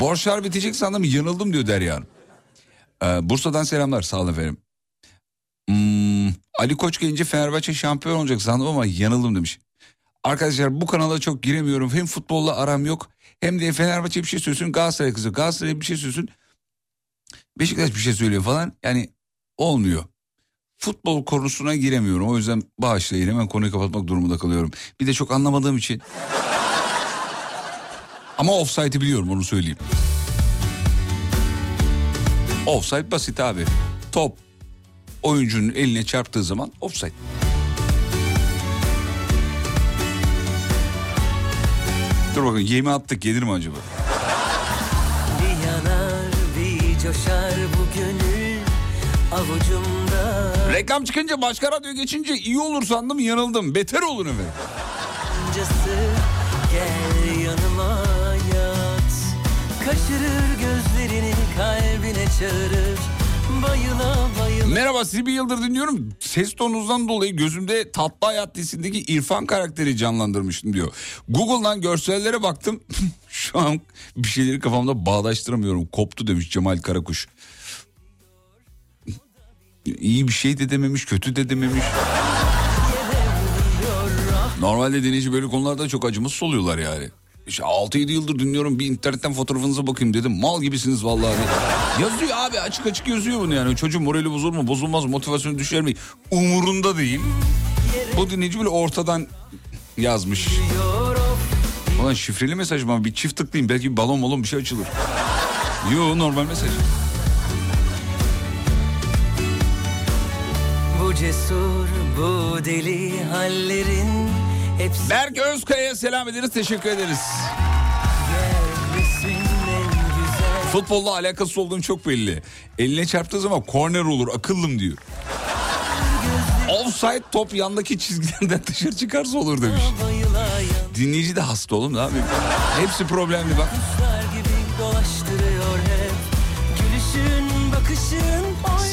Borçlar bitecek sandım yanıldım diyor Derya Hanım. Ee, Bursa'dan selamlar sağ olun efendim. Hmm, Ali Koç gelince Fenerbahçe şampiyon olacak sandım ama yanıldım demiş. Arkadaşlar bu kanala çok giremiyorum. Hem futbolla aram yok hem de Fenerbahçe bir şey söylüyorsun Galatasaray kızı. Galatasaray bir şey söylüyorsun Beşiktaş bir şey söylüyor falan. Yani olmuyor. Futbol konusuna giremiyorum. O yüzden bağışlayın hemen konuyu kapatmak durumunda kalıyorum. Bir de çok anlamadığım için. Ama offside'i biliyorum onu söyleyeyim. Offside basit abi. Top oyuncunun eline çarptığı zaman offside. Dur bakın yemi attık gelir mi acaba? Coşar bu gönül avucumda Reklam çıkınca başka radyo geçince iyi olur sandım yanıldım. Beter olun efendim. Gel yanıma yat Kaçırır gözlerini kalbine çağırır Bayıla bayıla Merhaba sizi bir yıldır dinliyorum. Ses tonunuzdan dolayı gözümde Tatlı Hayat dizisindeki İrfan karakteri canlandırmıştım diyor. Google'dan görsellere baktım. (laughs) Şu an bir şeyleri kafamda bağdaştıramıyorum. Koptu demiş Cemal Karakuş. İyi bir şey de dememiş, kötü de dememiş. Normalde dinleyici böyle konularda çok acımasız oluyorlar yani. İşte 6-7 yıldır dinliyorum bir internetten fotoğrafınıza bakayım dedim. Mal gibisiniz vallahi. Yazıyor abi açık açık yazıyor bunu yani. Çocuğun morali bozulur mu bozulmaz motivasyonu düşer mi? Umurunda değil. Bu dinleyici böyle ortadan yazmış. Ulan şifreli mesaj mı? Bir çift tıklayayım belki bir balon balon bir şey açılır. Yo normal mesaj. Bu cesur bu deli hallerin Hepsi Berk Özkaya'ya selam ederiz teşekkür ederiz. Futbolla alakası olduğunu çok belli. Eline çarptığı zaman korner olur akıllım diyor. Offside top yandaki çizgilerden dışarı çıkarsa olur demiş. yan Dinleyici de hasta oğlum ne yapayım? Hepsi problemli bak.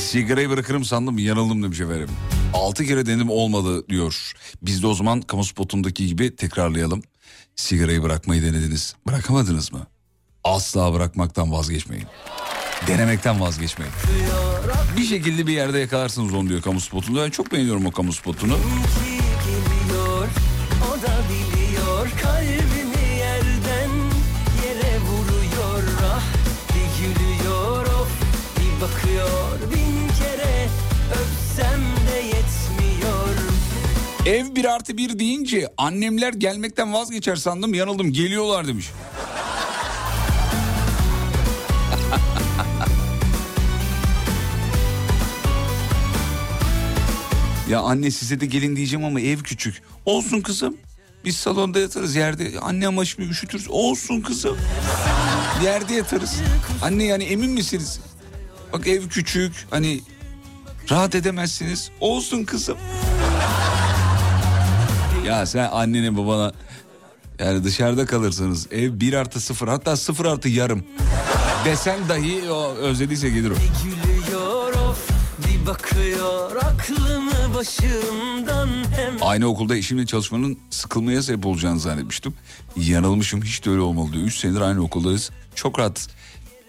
Sigarayı bırakırım sandım yanıldım demiş efendim. Altı kere denedim olmadı diyor. Biz de o zaman kamu spotundaki gibi tekrarlayalım. Sigarayı bırakmayı denediniz. Bırakamadınız mı? Asla bırakmaktan vazgeçmeyin. Denemekten vazgeçmeyin. Bir şekilde bir yerde yakalarsınız onu diyor kamu spotunda. Ben çok beğeniyorum o kamu spotunu. ki Ev bir artı bir deyince annemler gelmekten vazgeçer sandım yanıldım geliyorlar demiş. ya anne size de gelin diyeceğim ama ev küçük. Olsun kızım. Biz salonda yatarız yerde. Anne ama şimdi üşütürüz. Olsun kızım. Yerde yatarız. Anne yani emin misiniz? Bak ev küçük. Hani Rahat edemezsiniz. Olsun kızım. Ya sen annene babana yani dışarıda kalırsınız. Ev 1 artı 0 hatta 0 artı yarım. Desen dahi o özlediyse gelir o. Gülüyor of bir bakıyor aklımı başımdan hem Aynı okulda eşimle çalışmanın sıkılmaya sebep olacağını zannetmiştim. Yanılmışım hiç de öyle olmalı diyor. 3 senedir aynı okuldayız. Çok rahat.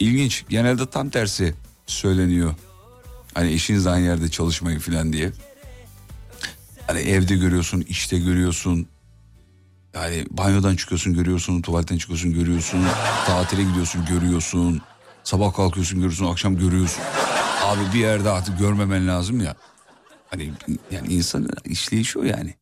İlginç. Genelde tam tersi söyleniyor. Hani eşiniz aynı yerde çalışmayın falan diye. Hani evde görüyorsun, işte görüyorsun. Yani banyodan çıkıyorsun görüyorsun, tuvaletten çıkıyorsun görüyorsun. Tatile gidiyorsun görüyorsun. Sabah kalkıyorsun görüyorsun, akşam görüyorsun. Abi bir yerde artık görmemen lazım ya. Hani yani insanın işleyişi o yani.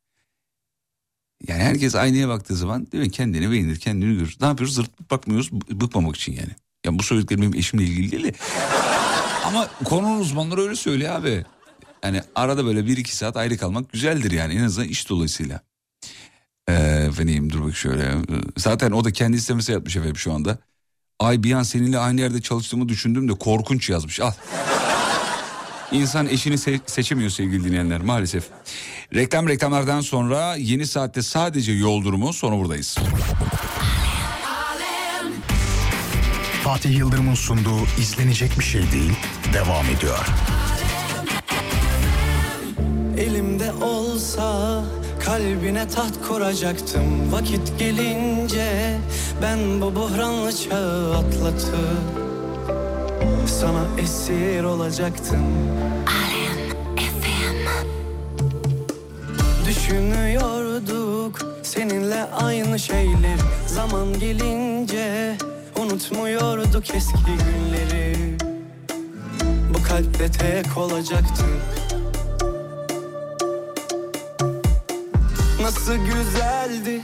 Yani herkes aynaya baktığı zaman değil mi kendini beğenir, kendini görür. Ne yapıyoruz? Zırt bakmıyoruz bı- bıkmamak için yani. Yani bu söylediklerim benim eşimle ilgili değil de. Ama konunun uzmanları öyle söylüyor abi. Yani arada böyle bir iki saat ayrı kalmak güzeldir yani en azından iş dolayısıyla. Ee, efendim dur bak şöyle. Zaten o da kendi istemesi yapmış efendim şu anda. Ay bir an seninle aynı yerde çalıştığımı düşündüm de korkunç yazmış. Al. İnsan eşini se- seçemiyor sevgili dinleyenler maalesef. Reklam reklamlardan sonra yeni saatte sadece yol durumu sonra buradayız. Fatih Yıldırım'ın sunduğu izlenecek bir şey değil devam ediyor. Elimde olsa kalbine taht kuracaktım. Vakit gelince ben bu buhranlı çağı atlatıp Sana esir olacaktım. Düşünüyorduk seninle aynı şeyler Zaman gelince unutmuyorduk eski günleri. Bu kalpte tek olacaktık Nasıl güzeldi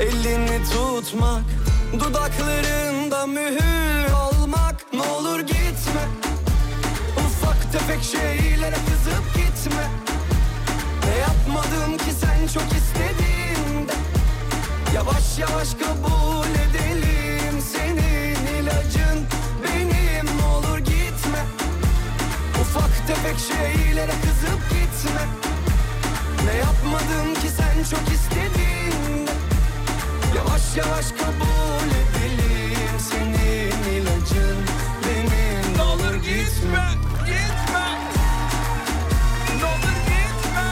elini tutmak Dudaklarında mühür olmak. Ne olur gitme Ufak tefek şeylere kızıp gitme. Ne yapmadım ki sen çok istediğinde? Yavaş yavaş kabul edelim Senin ilacın benim. Ne olur gitme Ufak tefek şeylere kızıp gitme. Ne yapmadım ki sen çok istediğinde Yavaş yavaş kabul edelim Senin ilacın benim Ne olur gitme Gitme olur gitme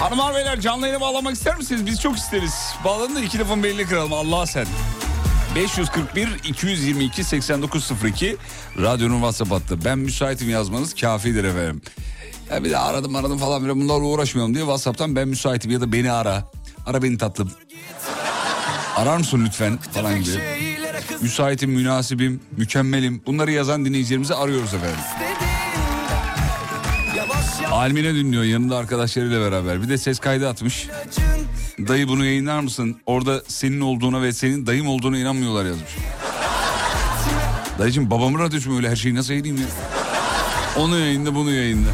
Hanımlar beyler canlı yayına bağlamak ister misiniz? Biz çok isteriz. Bağlanın da iki lafın belini kıralım Allah sen. 541 222 8902 radyonun WhatsApp hattı. Ben müsaitim yazmanız kafidir efendim. Ya bir de aradım aradım falan bile bunlarla uğraşmıyorum diye WhatsApp'tan ben müsaitim ya da beni ara. Ara beni tatlım. Arar mısın lütfen falan gibi. Müsaitim, münasibim, mükemmelim. Bunları yazan dinleyicilerimizi arıyoruz efendim. Almine dinliyor yanında arkadaşlarıyla beraber. Bir de ses kaydı atmış. Dayı bunu yayınlar mısın? Orada senin olduğuna ve senin dayım olduğuna inanmıyorlar yazmış. Dayıcım babamın radyosu öyle her şeyi nasıl yayınlayayım ya? Onu yayında bunu yayında.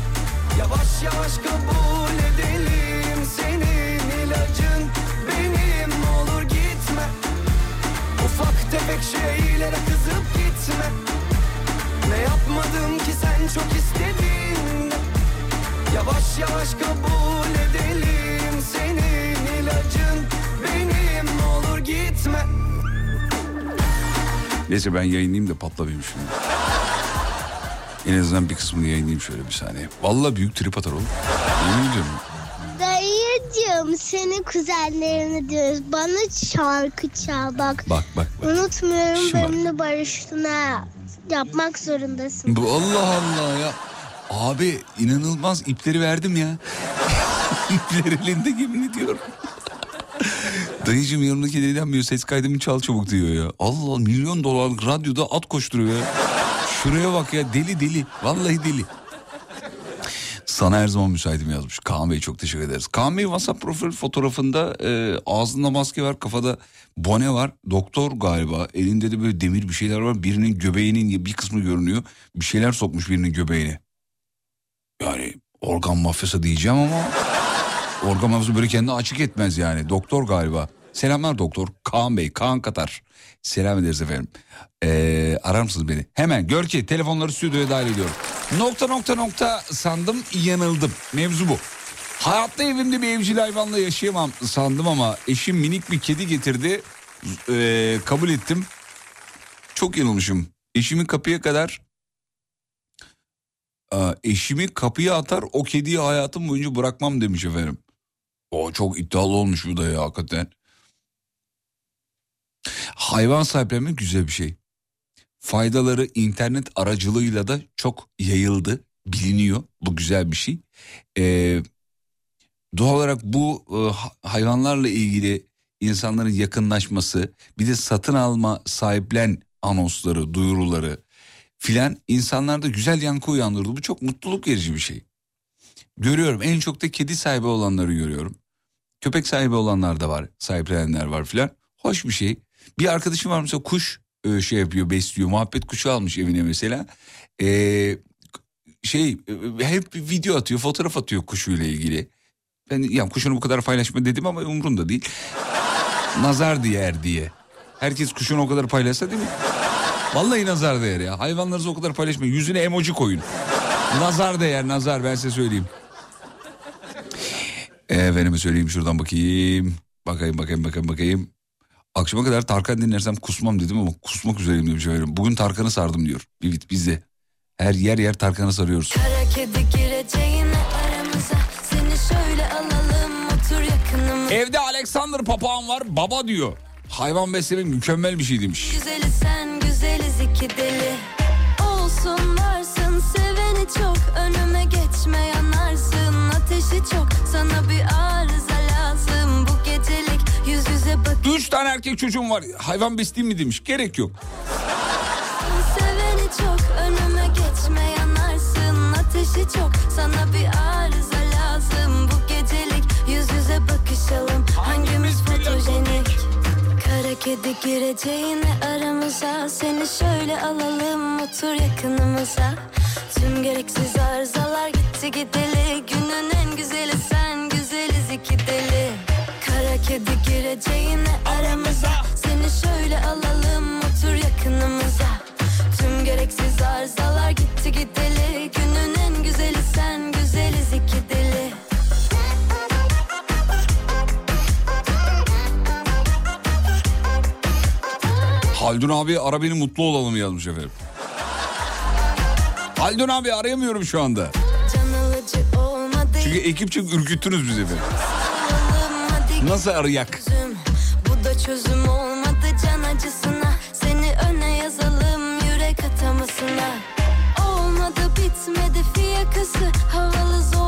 Yavaş kabul edelim Senin ilacın. Benim olur gitme. Ufak tefek şeylere kızıp gitme. Ne yapmadım ki sen çok istediğinde Yavaş yavaş kabul edelim Senin ilacın. Benim olur gitme. Neyse ben yayınlayayım da patlamayayım şimdi. En azından bir kısmını yayınlayayım şöyle bir saniye. Vallahi büyük trip atar oğlum. Yemin ediyorum. Dayıcığım seni kuzenlerini diyoruz. Bana şarkı çal bak. Bak bak bak. Unutmuyorum Şımarık. benimle barıştın ha. Yapmak zorundasın. Bu Allah Allah ya. Abi inanılmaz ipleri verdim ya. (laughs) İpler elinde yemin ediyorum. (laughs) Dayıcım yanımdaki dedem ses kaydımı çal çabuk diyor ya. Allah Allah, milyon dolarlık radyoda at koşturuyor ya. Şuraya bak ya deli deli. Vallahi deli. Sana her zaman müsaitim yazmış. Kaan Bey çok teşekkür ederiz. Kaan Bey WhatsApp profil fotoğrafında e, ağzında maske var, kafada bone var. Doktor galiba. Elinde de böyle demir bir şeyler var. Birinin göbeğinin bir kısmı görünüyor. Bir şeyler sokmuş birinin göbeğine. Yani organ mafyası diyeceğim ama (laughs) organ mafyası böyle kendini açık etmez yani. Doktor galiba. Selamlar doktor. Kaan Bey, Kaan Katar. Selam ederiz efendim. Ee, arar mısınız beni? Hemen gör ki telefonları stüdyoya dahil ediyorum. Nokta nokta nokta sandım yanıldım. Mevzu bu. Hayatta evimde bir evcil hayvanla yaşayamam sandım ama eşim minik bir kedi getirdi. Ee, kabul ettim. Çok yanılmışım. Eşimin kapıya kadar eşimi kapıya atar o kediyi hayatım boyunca bırakmam demiş efendim. O çok iddialı olmuş bu da ya hakikaten. Hayvan sahiplenmek güzel bir şey. Faydaları internet aracılığıyla da çok yayıldı, biliniyor. Bu güzel bir şey. Ee, doğal olarak bu e, ha- hayvanlarla ilgili insanların yakınlaşması, bir de satın alma, sahiplen anonsları, duyuruları filan insanlarda güzel yankı uyandırdı. Bu çok mutluluk verici bir şey. Görüyorum en çok da kedi sahibi olanları görüyorum. Köpek sahibi olanlar da var, sahiplenenler var filan. Hoş bir şey. Bir arkadaşım var mesela kuş e, şey yapıyor, besliyor. Muhabbet kuşu almış evine mesela. Ee, şey e, hep video atıyor, fotoğraf atıyor kuşuyla ilgili. Ben ya kuşunu bu kadar paylaşma dedim ama umurumda değil. Nazar değer diye. Herkes kuşunu o kadar paylaşsa değil mi? Vallahi nazar değer ya. Hayvanlarınızı o kadar paylaşmayın. Yüzüne emoji koyun. Nazar değer nazar ben size söyleyeyim. Efendime söyleyeyim şuradan bakayım. Bakayım bakayım bakayım bakayım. Akşama kadar Tarkan dinlersem kusmam dedim ama kusmak üzereyim demiş efendim. Bugün Tarkan'ı sardım diyor. Bir biz de. Her yer yer Tarkan'ı sarıyoruz. Kara kedi gireceğine aramıza Seni şöyle alalım otur yakınıma Evde Alexander papağan var baba diyor. Hayvan beslemek mükemmel bir şey demiş. Güzeli sen güzeliz iki deli Olsun varsın seveni çok Önüme geçme yanarsın Ateşi çok tane erkek çocuğum var. Hayvan besleyeyim mi demiş. Gerek yok. Seveni çok geçme yanarsın Ateşi çok sana bir arıza lazım. Bu gecelik yüz yüze bakışalım. Hangimiz fotojenik? Kara kedi gireceğine aramıza. Seni şöyle alalım otur yakınımıza. Tüm gereksiz arızalar gitti gideli. Günün en güzeli sen güzeliz iki deli kedi gireceğine aramıza Seni şöyle alalım otur yakınımıza Tüm gereksiz arızalar gitti gideli Günün en güzeli sen güzeliz iki deli Haldun abi ara beni mutlu olalım yazmış efendim. Haldun abi arayamıyorum şu anda. Çünkü ekipçe ürküttünüz bizi efendim. Nasıl arayak? Bu da çözüm olmadı can acısına. Seni öne yazalım yürek atamasına. Olmadı bitmedi fiyakası. Havalı zor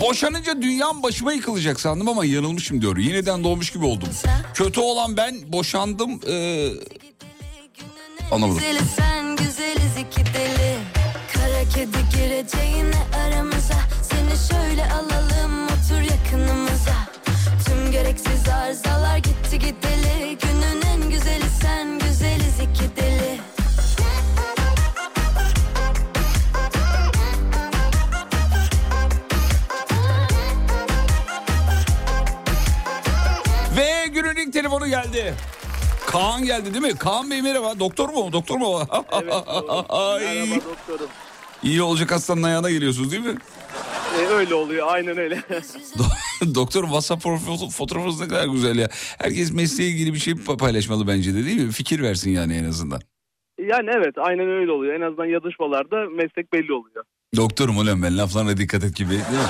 Boşanınca dünyam başıma yıkılacak sandım ama yanılmışım diyor. Yeniden doğmuş gibi oldum. Kötü olan ben boşandım. Ee... Anlamadım. Kedi gireceğine aramıza Seni şöyle alalım otur yakınımıza Tüm gereksiz arızalar gitti gideli Günün telefonu geldi. Kaan geldi değil mi? Kaan Bey merhaba. Doktor mu? Doktor mu? (laughs) Ay. Merhaba doktorum. İyi olacak hastanın ayağına geliyorsunuz değil mi? Ee, öyle oluyor aynen öyle. (laughs) Doktor WhatsApp fotoğrafınız ne kadar güzel ya. Herkes mesleğe ilgili bir şey pa- paylaşmalı bence de değil mi? Fikir versin yani en azından. yani evet aynen öyle oluyor. En azından yazışmalarda meslek belli oluyor. Doktorum ulan ben laflarına dikkat et gibi değil mi?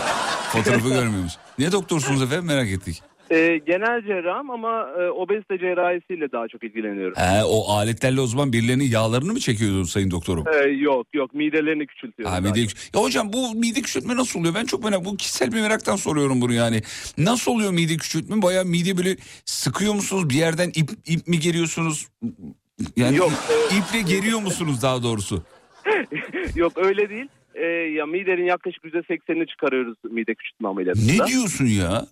Fotoğrafı görmüyor musun? Niye doktorsunuz efendim merak ettik. Ee, genel cerrahım ama e, obezite cerrahisiyle daha çok ilgileniyorum. He, o aletlerle o zaman birilerinin yağlarını mı çekiyordun sayın doktorum? Ee, yok yok midelerini küçültüyorum. Ha, mide... Ya hocam bu mide küçültme nasıl oluyor? Ben çok merak Bu kişisel bir meraktan soruyorum bunu yani. Nasıl oluyor mide küçültme? Bayağı mide böyle sıkıyor musunuz? Bir yerden ip, ip mi geriyorsunuz? Yani Yok, (laughs) iple geriyor musunuz daha doğrusu? (laughs) yok öyle değil. e, ya midenin yaklaşık %80'ini çıkarıyoruz mide küçültme ameliyatında. Ne diyorsun ya?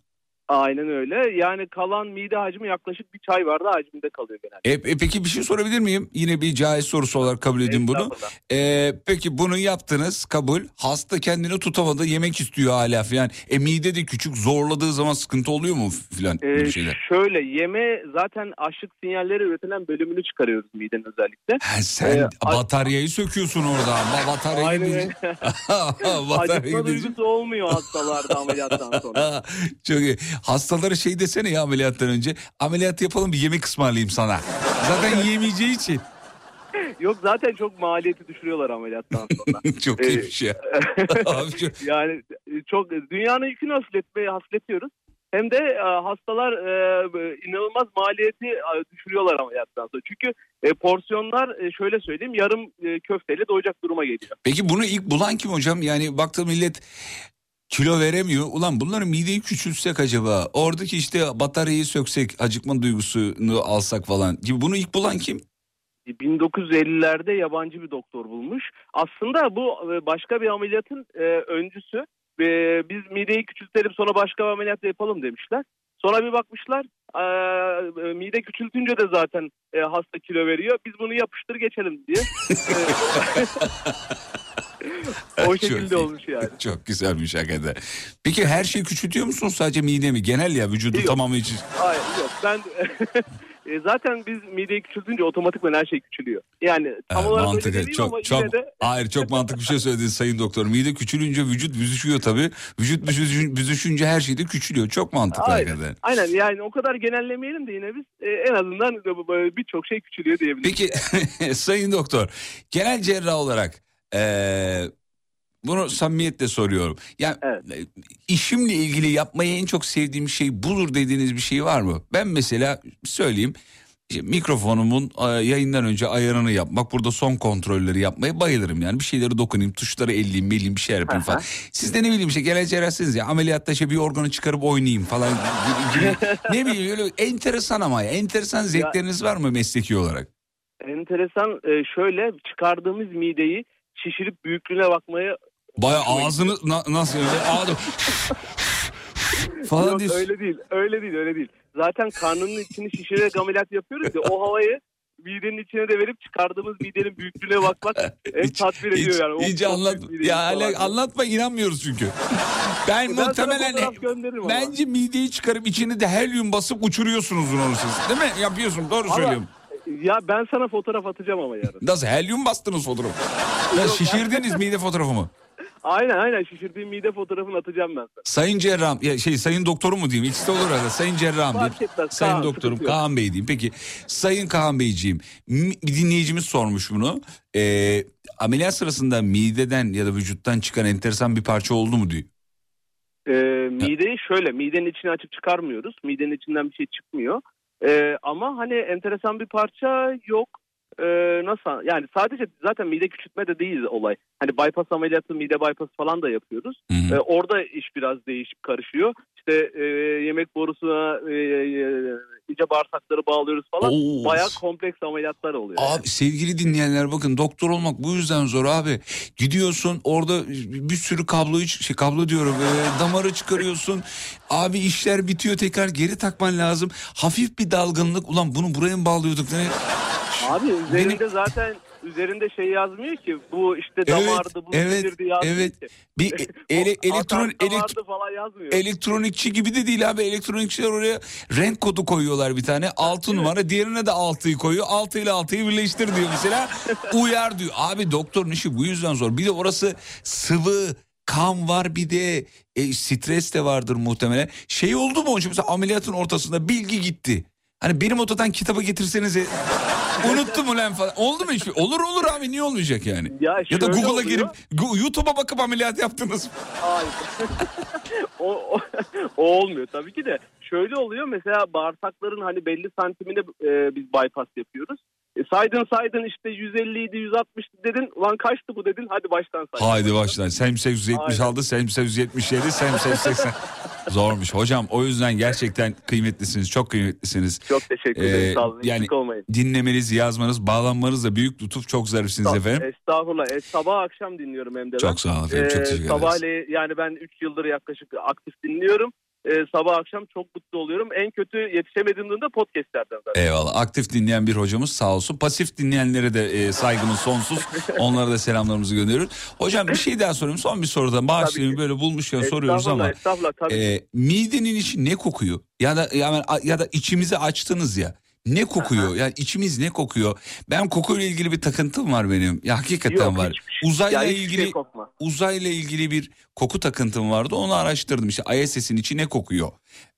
Aynen öyle. Yani kalan mide hacmi yaklaşık bir çay bardağı hacminde kalıyor genelde. E, e, peki bir şey sorabilir miyim? Yine bir caiz sorusu olarak kabul edin bunu. E, peki bunu yaptınız kabul. Hasta kendini tutamadı yemek istiyor hala filan. E mide de küçük zorladığı zaman sıkıntı oluyor mu filan böyle şeyler? şöyle yeme zaten açlık sinyalleri üretilen bölümünü çıkarıyoruz miden özellikle. Ha, sen a- bataryayı söküyorsun orada. (laughs) Ba- Bataryayı Aynen öyle. (laughs) Acıkma duygusu olmuyor hastalarda ameliyattan sonra. (laughs) Çok iyi. Hastalara şey desene ya ameliyattan önce. Ameliyat yapalım bir yemek ısmarlayayım sana. Zaten yiyemeyeceği için. Yok zaten çok maliyeti düşürüyorlar ameliyattan sonra. (laughs) Çok ya. (laughs) Abi çok- yani e, çok dünyanın yükünü hafifletmeye hafifletiyoruz. Hem de e, hastalar e, inanılmaz maliyeti düşürüyorlar ameliyattan sonra. Çünkü porsiyonlar şöyle söyleyeyim yarım köfteyle doyacak duruma geliyor. Peki bunu ilk bulan kim hocam? Yani baktı millet kilo veremiyor. Ulan bunların mideyi küçültsek acaba? Oradaki işte bataryayı söksek, acıkma duygusunu alsak falan gibi. Bunu ilk bulan kim? 1950'lerde yabancı bir doktor bulmuş. Aslında bu e, başka bir ameliyatın e, öncüsü. E, biz mideyi küçültelim sonra başka bir ameliyat yapalım demişler. Sonra bir bakmışlar e, e, mide küçültünce de zaten e, hasta kilo veriyor. Biz bunu yapıştır geçelim diye. (laughs) (laughs) O Çok şekilde iyi. olmuş yani. (laughs) Çok güzelmiş hakikaten. Peki her şeyi küçültüyor musun sadece mide mi? Genel ya vücudu Yok. tamamı için. Hayır yok ben (laughs) e, zaten biz mideyi küçültünce otomatikman her şey küçülüyor. Yani tam Ha, olarak öyle mantıklı. demeyeyim ama Çok çok yine de (laughs) hayır çok mantıklı bir şey söyledin sayın doktor. Mide küçülünce vücut büzüşüyor tabii. Vücut büzüşün- büzüşünce her şey de küçülüyor. Çok mantıklı Aynen. hakikaten. Aynen yani o kadar genellemeyelim de yine biz e, en azından birçok şey küçülüyor diyebiliriz. Peki sayın doktor genel cerrah olarak eee, bunu samimiyetle soruyorum. Yani e, işimle ilgili yapmayı en çok sevdiğim şey budur dediğiniz bir şey var mı? Ben mesela söyleyeyim işte mikrofonumun e, yayından önce ayarını yapmak, burada son kontrolleri yapmaya bayılırım yani. Bir şeyleri dokunayım, tuşları elleyeyim, beleyim bir şeyler yapayım falan. Siz de ne bileyim işte genel cerrahsınız ya ameliyatta işte bir organı çıkarıp oynayayım falan gibi, gibi. (laughs) ne bileyim öyle enteresan ama ya enteresan zevkleriniz var mı mesleki olarak? Enteresan e, şöyle çıkardığımız mideyi şişirip büyüklüğüne bakmaya Baya ağzını na- nasıl öyle ağzı falan Yok, diyorsun. öyle değil öyle değil öyle değil. Zaten karnının içini şişirerek ameliyat yapıyoruz ya o havayı midenin içine de verip çıkardığımız midenin büyüklüğüne bakmak (laughs) hem tatmin ediyor Hiç, yani. O hiç anlat ya hala anlatma inanmıyoruz çünkü. Ben, Ben muhtemelen gönderirim ama. bence mideyi çıkarıp içine de helyum basıp uçuruyorsunuz onu siz. Değil mi? Yapıyorsun doğru Ama- söylüyorum. Ya ben sana fotoğraf atacağım ama yarın. Nasıl helyum bastınız fotoğrafı? Ya şişirdiniz mide fotoğrafımı. Aynen aynen şişirdiğim mide fotoğrafını atacağım ben sana. Sayın cerrahım ya şey sayın doktorum mu diyeyim ikisi de olur herhalde sayın cerrahım diyeyim. Etmez, Sayın Kaan, doktorum. Kaan Bey diyeyim. Peki sayın Kaan Beyciğim bir dinleyicimiz sormuş bunu. Ee, ameliyat sırasında mideden ya da vücuttan çıkan enteresan bir parça oldu mu diyor. Ee, mideyi şöyle midenin içini açıp çıkarmıyoruz. Midenin içinden bir şey çıkmıyor. Ee, ama hani enteresan bir parça yok. Ee, nasıl yani sadece zaten mide küçültme de değil olay. Hani bypass ameliyatı mide bypass falan da yapıyoruz. Ee, orada iş biraz değişip karışıyor. İşte e, yemek borusuna e, e, iyice bağırsakları bağlıyoruz falan. Oo. Bayağı kompleks ameliyatlar oluyor. Abi sevgili dinleyenler bakın doktor olmak bu yüzden zor abi. Gidiyorsun orada bir sürü kabloyu şey kablo diyorum e, damarı çıkarıyorsun. Abi işler bitiyor tekrar geri takman lazım. Hafif bir dalgınlık ulan bunu buraya mı bağlıyorduk ne? Abi üzerinde zaten üzerinde şey yazmıyor ki bu işte damardı bu evet, sinirdi yazmıyor evet. ki. Bir (laughs) e- ele- elektron elektro- falan yazmıyor. elektronikçi gibi de değil abi. Elektronikçiler oraya renk kodu koyuyorlar bir tane. 6 numara. Diğerine de 6'yı koyuyor. 6 ile 6'yı birleştir diyor mesela. (laughs) Uyar diyor. Abi doktorun işi bu yüzden zor. Bir de orası sıvı kan var bir de e, stres de vardır muhtemelen. Şey oldu mu hocam mesela ameliyatın ortasında bilgi gitti. Hani benim odadan kitabı getirsenize (laughs) unuttum ulan falan. Oldu mu hiçbir? Olur olur abi niye olmayacak yani? Ya da şöyle Google'a girip YouTube'a bakıp ameliyat yaptınız. Hayır. (laughs) o, o, o olmuyor tabii ki de. Şöyle oluyor mesela bağırsakların hani belli santimine e, biz bypass yapıyoruz. E, saydın saydın işte 150 idi 160 dedin. Ulan kaçtı bu dedin. Hadi baştan say. Haydi başlayın. Semse 176, Semse 177, Semse 80. (laughs) Zormuş. Hocam o yüzden gerçekten kıymetlisiniz. Çok kıymetlisiniz. Çok teşekkür ederim. Ee, Sağ olun. yani olmayın. dinlemeniz, yazmanız, bağlanmanız da büyük lütuf. Çok zarifsiniz efendim. Estağfurullah. E, sabah akşam dinliyorum hem de ben. Çok sağ olun efendim, çok teşekkür ederiz. Sabahleyin yani ben 3 yıldır yaklaşık aktif dinliyorum. E, sabah akşam çok mutlu oluyorum. En kötü yetişemediğimde de podcastlerden zaten. Eyvallah. Aktif dinleyen bir hocamız sağ olsun. Pasif dinleyenlere de e, saygımız sonsuz. (laughs) Onlara da selamlarımızı gönderiyoruz. Hocam bir şey daha sorayım. Son bir sorudan bağışlayın. Böyle bulmuşken soruyoruz ama. Estağfurullah tabii. e, midenin içi ne kokuyor? Ya da ya, ya da içimizi açtınız ya. Ne kokuyor? Yani içimiz ne kokuyor? Ben kokuyla ilgili bir takıntım var benim. Ya hakikaten Yok, var. hiçbir şey- Uzayla Ya hiçbir ilgili şey kokmaz. uzayla ilgili bir koku takıntım vardı. Onu araştırdım. İşte ISS'in içi ne kokuyor?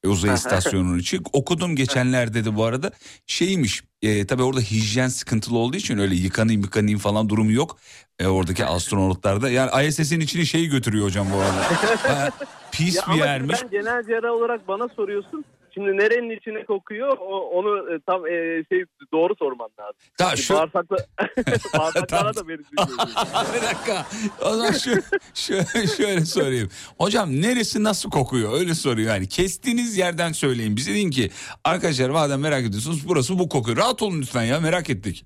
E, uzay istasyonunun içi. Okudum geçenlerde de bu arada. Şeymiş. E, tabii orada hijyen sıkıntılı olduğu için öyle yıkanayım yıkanayım falan durumu yok. E, oradaki astronotlarda. Yani ISS'in içini şeyi götürüyor hocam bu arada. (laughs) Baya pis Ya bir yermiş. sen genel cerrah olarak bana soruyorsun. Şimdi nerenin içine kokuyor o- onu e, tam e, şey doğru sorman lazım. Ta, Şimdi şu- Bağırsakla, (laughs) (laughs) bağırsaklara da bilmiyorum. (laughs) bir dakika. O zaman şu, şu- şöyle sorayım. Hocam neresi nasıl kokuyor? Öyle soruyor yani. Kestiğiniz yerden söyleyin. Bize deyin ki arkadaşlar madem merak ediyorsunuz burası bu kokuyor. Rahat olun lütfen ya merak ettik.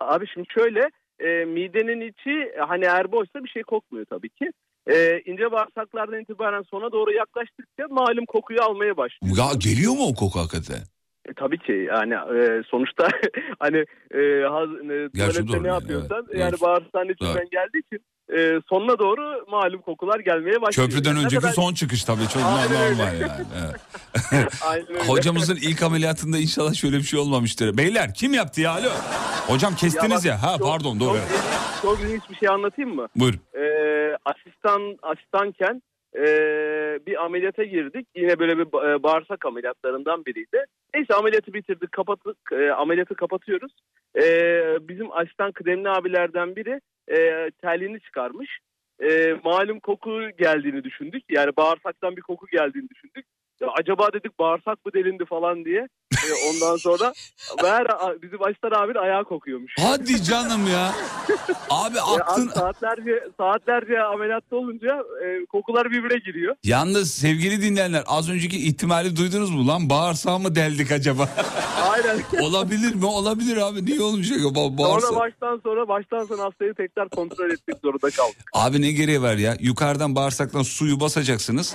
Abi şimdi şöyle e, midenin içi hani eğer boşsa bir şey kokmuyor tabii ki. E, ince bağırsaklardan itibaren sona doğru yaklaştıkça malum kokuyu almaya başlıyor. Ya geliyor mu o koku hakikaten? E, tabii ki yani e, sonuçta (laughs) hani e, haz, e, tuvalette ne yani, yapıyorsan evet, yani evet. bağırsağın içinden Evet. geldiği için e, sonuna doğru malum kokular gelmeye başlıyor. Köprüden önceki kadar- son çıkış tabii çok normal yani. Evet. (laughs) (laughs) Hocamızın ilk ameliyatında inşallah şöyle bir şey olmamıştır. Beyler kim yaptı ya alo? Hocam kestiniz ya. bak, Ha çok- pardon doğru. Çok, çok ilginç bir şey anlatayım mı? Buyur. Ee, asistan asistanken e, bir ameliyata girdik. Yine böyle bir e, bağırsak ameliyatlarından biriydi. Neyse ameliyatı bitirdik, kapattık, e, ameliyatı kapatıyoruz. E, bizim asistan kıdemli abilerden biri e, terliğini çıkarmış. E, malum koku geldiğini düşündük. Yani bağırsaktan bir koku geldiğini düşündük. Ya acaba dedik bağırsak mı delindi falan diye. E, ondan sonra meğer bizim asistan abinin ayağı kokuyormuş. Hadi canım ya. Abi aklın... abi saatlerce saatlerce ameliyatta olunca e, kokular birbirine giriyor. Yalnız sevgili dinleyenler az önceki ihtimali duydunuz mu lan? Bağırsağı mı deldik acaba? (laughs) Aynen. Olabilir mi? Olabilir abi. Niye olmayacak? Ba- Sonra bağırsak. baştan sonra baştan sonra hastayı tekrar kontrol etmek zorunda kaldık. Abi ne gereği var ya? Yukarıdan bağırsaktan suyu basacaksınız.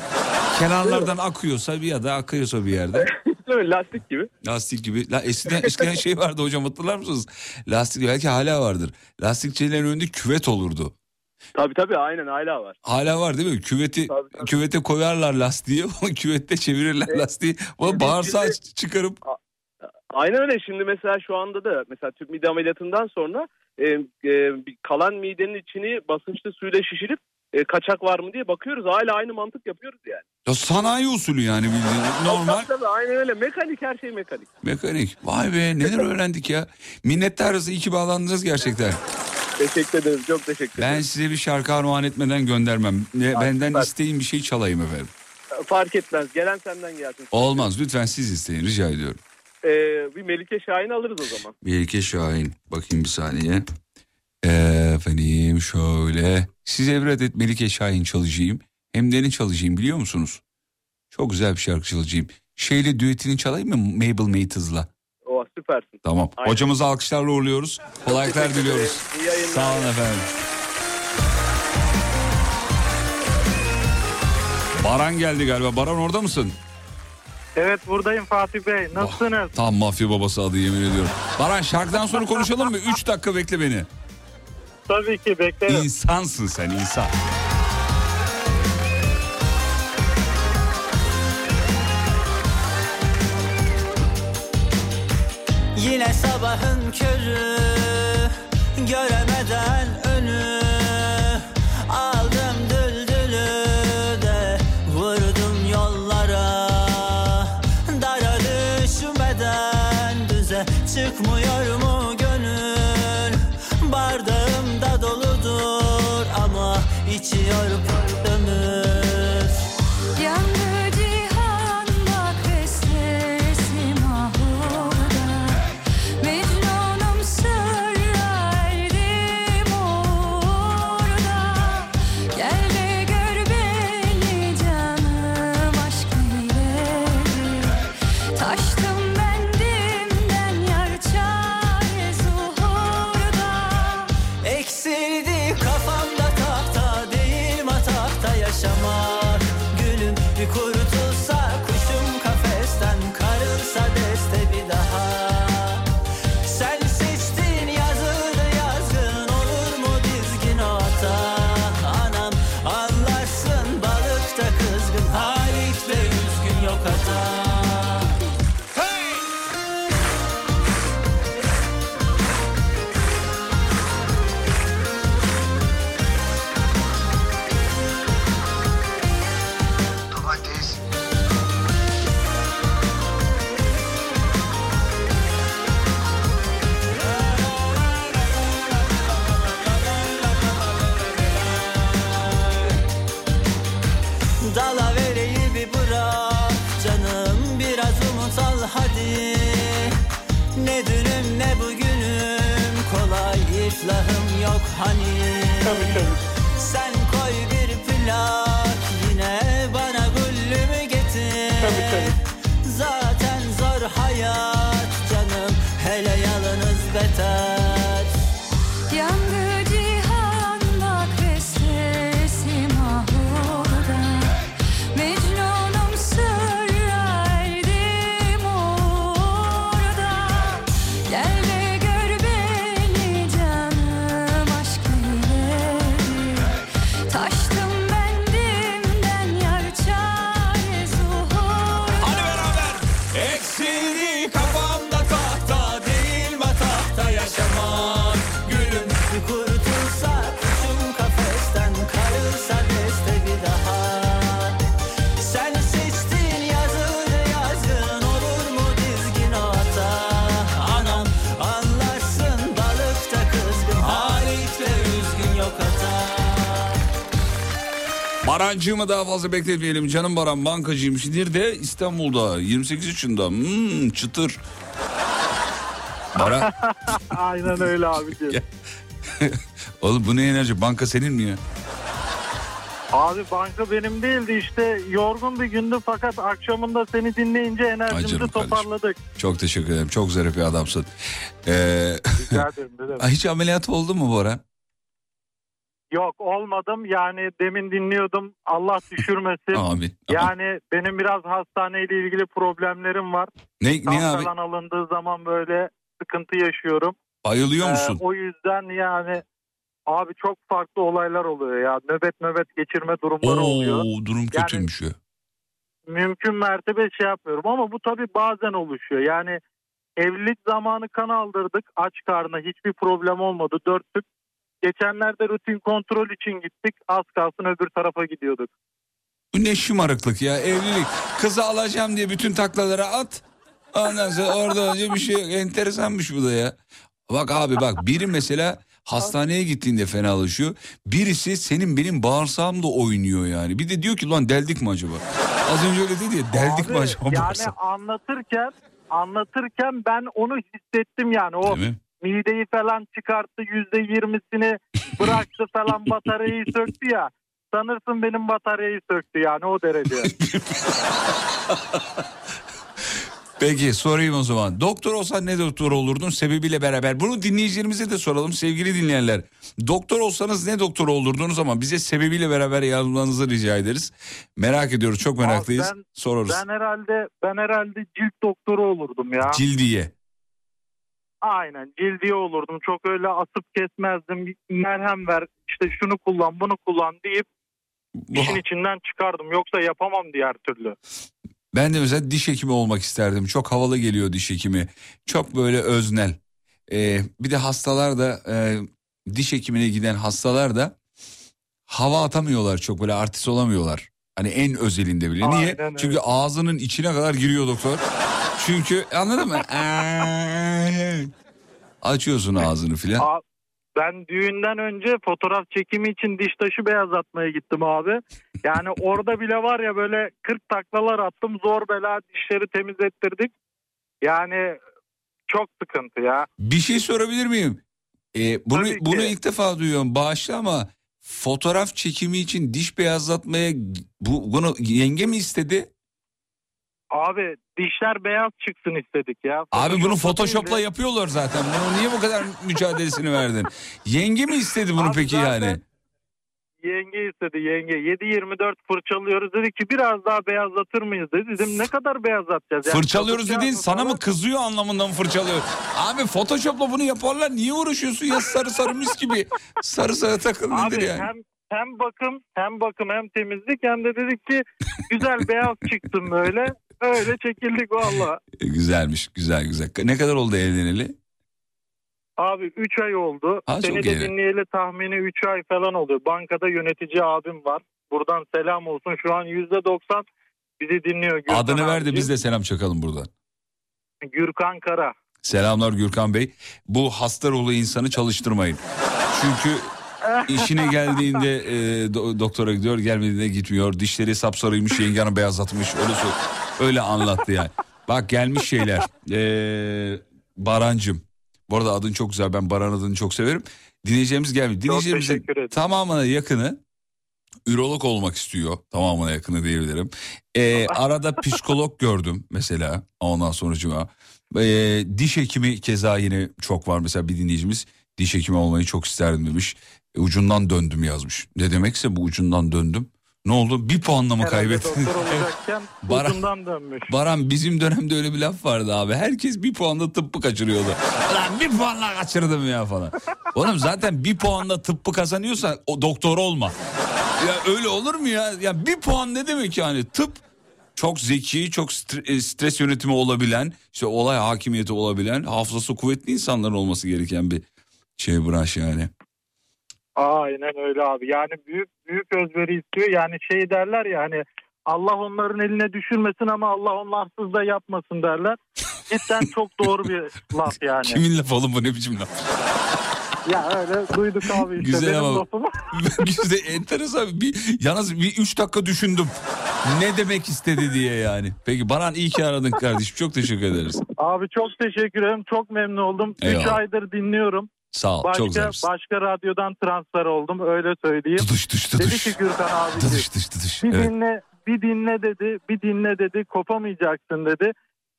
Kenarlardan akıyorsa bir ya da akıyorsa bir yerde. Mi? Lastik gibi. Lastik gibi. La eskiden, eskiden şey vardı hocam hatırlar mısınız? Lastik belki hala vardır. Lastikçilerin önünde küvet olurdu. Tabii tabii aynen hala var. Hala var değil mi? Küveti küvete koyarlar lastiği. (laughs) Küvette çevirirler lastiği. O bağırsağı çıkarıp Aynen öyle. Şimdi mesela şu anda da mesela tüp mide ameliyatından sonra e, e, kalan midenin içini basınçlı suyla şişirip e, kaçak var mı diye bakıyoruz. Hala aynı mantık yapıyoruz yani. ya sanayi usulü yani bildiğin (laughs) normal Tabii, tabii, aynen öyle. Mekanik her şey mekanik. mekanik. Vay be neler öğrendik ya. Minnettarız iyi ki bağlandınız gerçekten. Teşekkür ederim. Çok teşekkür ederim. Ben size bir şarkı armağan etmeden göndermem. Ne- Benden isteyin bir şey çalayım efendim. Fark etmez. Gelen senden gelsin. Olmaz lütfen siz isteyin rica ediyorum. Ee, bir Melike Şahin alırız o zaman. Melike Şahin. Bakayım bir saniye. Efendim şöyle. Size bir adet Melike Şahin çalacağım. Hem de ne çalacağım biliyor musunuz? Çok güzel bir şarkı çalacağım. Şeyle düetini çalayım mı Mabel Matiz'la? O süpersin. Tamam. Aynen. Hocamızı alkışlarla uğurluyoruz. Kolaylıklar diliyoruz. Sağ olun efendim. Baran geldi galiba. Baran orada mısın? Evet buradayım Fatih Bey. Nasılsınız? Tam mafya babası adı yemin ediyorum. Baran şarkıdan sonra konuşalım mı? 3 dakika bekle beni. Tabii ki beklerim. İnsansın sen insan. Yine sabahın körü Göremeden Ama Barancığımı daha fazla bekletmeyelim. Canım Baran bankacıymış. Nerede? İstanbul'da. 28 yaşında. Hmm, çıtır. Baran. (laughs) Aynen öyle abiciğim. Oğlum bu ne enerji? Banka senin mi ya? Abi banka benim değildi işte yorgun bir gündü fakat akşamında seni dinleyince Ay enerjimizi kardeşim. toparladık. Çok teşekkür ederim. Çok zarif bir adamsın. Ee, Rica ederim. (laughs) hiç ameliyat oldu mu Baran? Yok olmadım yani demin dinliyordum Allah düşürmesin. (laughs) Amin. Yani benim biraz hastaneyle ilgili problemlerim var. Ne, ne abi? falan alındığı zaman böyle sıkıntı yaşıyorum. Bayılıyor Ee, musun? o yüzden yani abi çok farklı olaylar oluyor ya. Nöbet nöbet geçirme durumları oluyor. Oo, durum kötüymüş ya. Mümkün mertebe şey yapmıyorum ama bu tabii bazen oluşuyor. Yani evlilik zamanı kan aldırdık aç karnına hiçbir problem olmadı dörttük. Geçenlerde rutin kontrol için gittik az kalsın öbür tarafa gidiyorduk. Bu ne şımarıklık ya evlilik. Kızı alacağım diye bütün taklalara at. Ondan sonra orada önce bir şey yok. Enteresanmış bu da ya. Bak abi bak biri mesela hastaneye gittiğinde fenalaşıyor. Birisi senin benim bağırsağımda oynuyor yani. Bir de diyor ki lan deldik mi acaba? Az önce öyle dedi ya deldik Abi, mi acaba Yani bağırsak? anlatırken anlatırken ben onu hissettim yani o Değil mi? Mideyi falan çıkarttı yüzde yirmisini bıraktı falan (laughs) bataryayı söktü ya. Sanırsın benim bataryayı söktü yani o derece. (laughs) Peki sorayım o zaman. Doktor olsan ne doktor olurdun sebebiyle beraber? Bunu dinleyicilerimize de soralım sevgili dinleyenler. Doktor olsanız ne doktor olurdunuz ama bize sebebiyle beraber yazmanızı rica ederiz. Merak ediyoruz çok meraklıyız. ben- Sorarız. ben herhalde ben herhalde cilt doktoru olurdum ya. Cildiye. Aynen cildiye olurdum. Çok öyle asıp kesmezdim. Merhem ver işte şunu kullan bunu kullan deyip işin içinden çıkardım. Yoksa yapamam diğer türlü. Ben de mesela diş hekimi olmak isterdim. Çok havalı geliyor diş hekimi. Çok böyle öznel. Ee, bir de hastalar da e, diş hekimine giden hastalar da hava atamıyorlar çok böyle artist olamıyorlar. Hani en özelinde bile. Niye? Aynen öyle. Çünkü ağzının içine kadar giriyor doktor. Çünkü anladın mı? (laughs) Açıyorsun ağzını filan. Ben düğünden önce fotoğraf çekimi için diş taşı beyazlatmaya gittim abi. Yani orada bile var ya böyle 40 taklalar attım. Zor bela dişleri temizlettirdik. Yani çok sıkıntı ya. Bir şey sorabilir miyim? Ee, bunu Tabii ki. bunu ilk defa duyuyorum. Bağışla ama fotoğraf çekimi için diş beyazlatmaya bu bunu yenge mi istedi? Abi dişler beyaz çıksın istedik ya. Abi bunu Photoshop'la yapıyorlar zaten. Bunu niye bu kadar mücadelesini verdin? (laughs) Yenge mi istedi bunu Abi peki zaten- yani? Yenge istedi yenge. 7-24 fırçalıyoruz. Dedi ki biraz daha beyazlatır mıyız dedi. Dedim ne kadar beyazlatacağız? Yani Fırçalıyoruz kapatacağız dediğin sana falan? mı kızıyor anlamında mı fırçalıyor? Abi Photoshop'la bunu yaparlar. Niye uğraşıyorsun ya sarı sarı mis gibi? Sarı sarı takıl nedir Abi yani? hem hem bakım hem bakım hem temizlik hem de dedik ki güzel beyaz çıksın böyle. Öyle çekildik valla. (laughs) Güzelmiş güzel güzel. Ne kadar oldu evleneli? Abi 3 ay oldu. Ha, Seni de iyi. dinleyeli tahmini 3 ay falan oluyor. Bankada yönetici abim var. Buradan selam olsun. Şu an %90 bizi dinliyor. Gürkan Adını ver de abici. biz de selam çakalım buradan. Gürkan Kara. Selamlar Gürkan Bey. Bu hasta ruhlu insanı çalıştırmayın. Çünkü (laughs) işine geldiğinde e, do- doktora gidiyor, gelmediğinde gitmiyor. Dişleri sapsarıymış, yenge hanım beyazlatmış. Öyle sor- öyle anlattı yani. Bak gelmiş şeyler. Ee, Barancım Bu arada adın çok güzel. Ben Baran adını çok severim. Dinleyeceğimiz gelmiyor. Dinleyeceğimizin tamamına yakını ürolog olmak istiyor. Tamamına yakını diyebilirim. Ee, (laughs) arada psikolog gördüm mesela. Ondan sonucuma. Ee, diş hekimi keza yine çok var. Mesela bir dinleyicimiz diş hekimi olmayı çok isterdim demiş. E, ucundan döndüm yazmış. Ne demekse bu ucundan döndüm. Ne oldu? Bir puanla mı kaybettin? (laughs) Baran-. Baran bizim dönemde öyle bir laf vardı abi. Herkes bir puanla tıbbı kaçırıyordu. Ulan bir puanla kaçırdım ya falan. Oğlum zaten bir puanla tıbbı kazanıyorsan o doktor olma. Ya öyle olur mu ya? Ya bir puan ne demek yani? Tıp çok zeki, çok e, stres yönetimi olabilen, işte olay hakimiyeti olabilen, hafızası kuvvetli insanların olması gereken bir şey branş yani. Aynen öyle abi. Yani büyük büyük özveri istiyor. Yani şey derler ya hani Allah onların eline düşürmesin ama Allah onlarsız da yapmasın derler. Cidden çok doğru bir (laughs) laf yani. Kimin lafı oğlum bu ne biçim laf? Ya öyle duyduk abi işte Güzel benim ama- lafımı. (laughs) Güzel, enteresan. Bir, yalnız bir üç dakika düşündüm. Ne demek istedi diye yani. Peki Baran iyi ki aradın kardeşim. Çok teşekkür ederiz. Abi çok teşekkür ederim. Çok memnun oldum. 3 Eyvallah. aydır dinliyorum. Sağ ol. Başka, çok zarifsin. başka radyodan transfer oldum öyle söyleyeyim. Tutuş tuş Dedi tutuş. ki Gürkan abi Tutuş tuş tutuş. bir Evet. dinle bir dinle dedi bir dinle dedi kopamayacaksın dedi.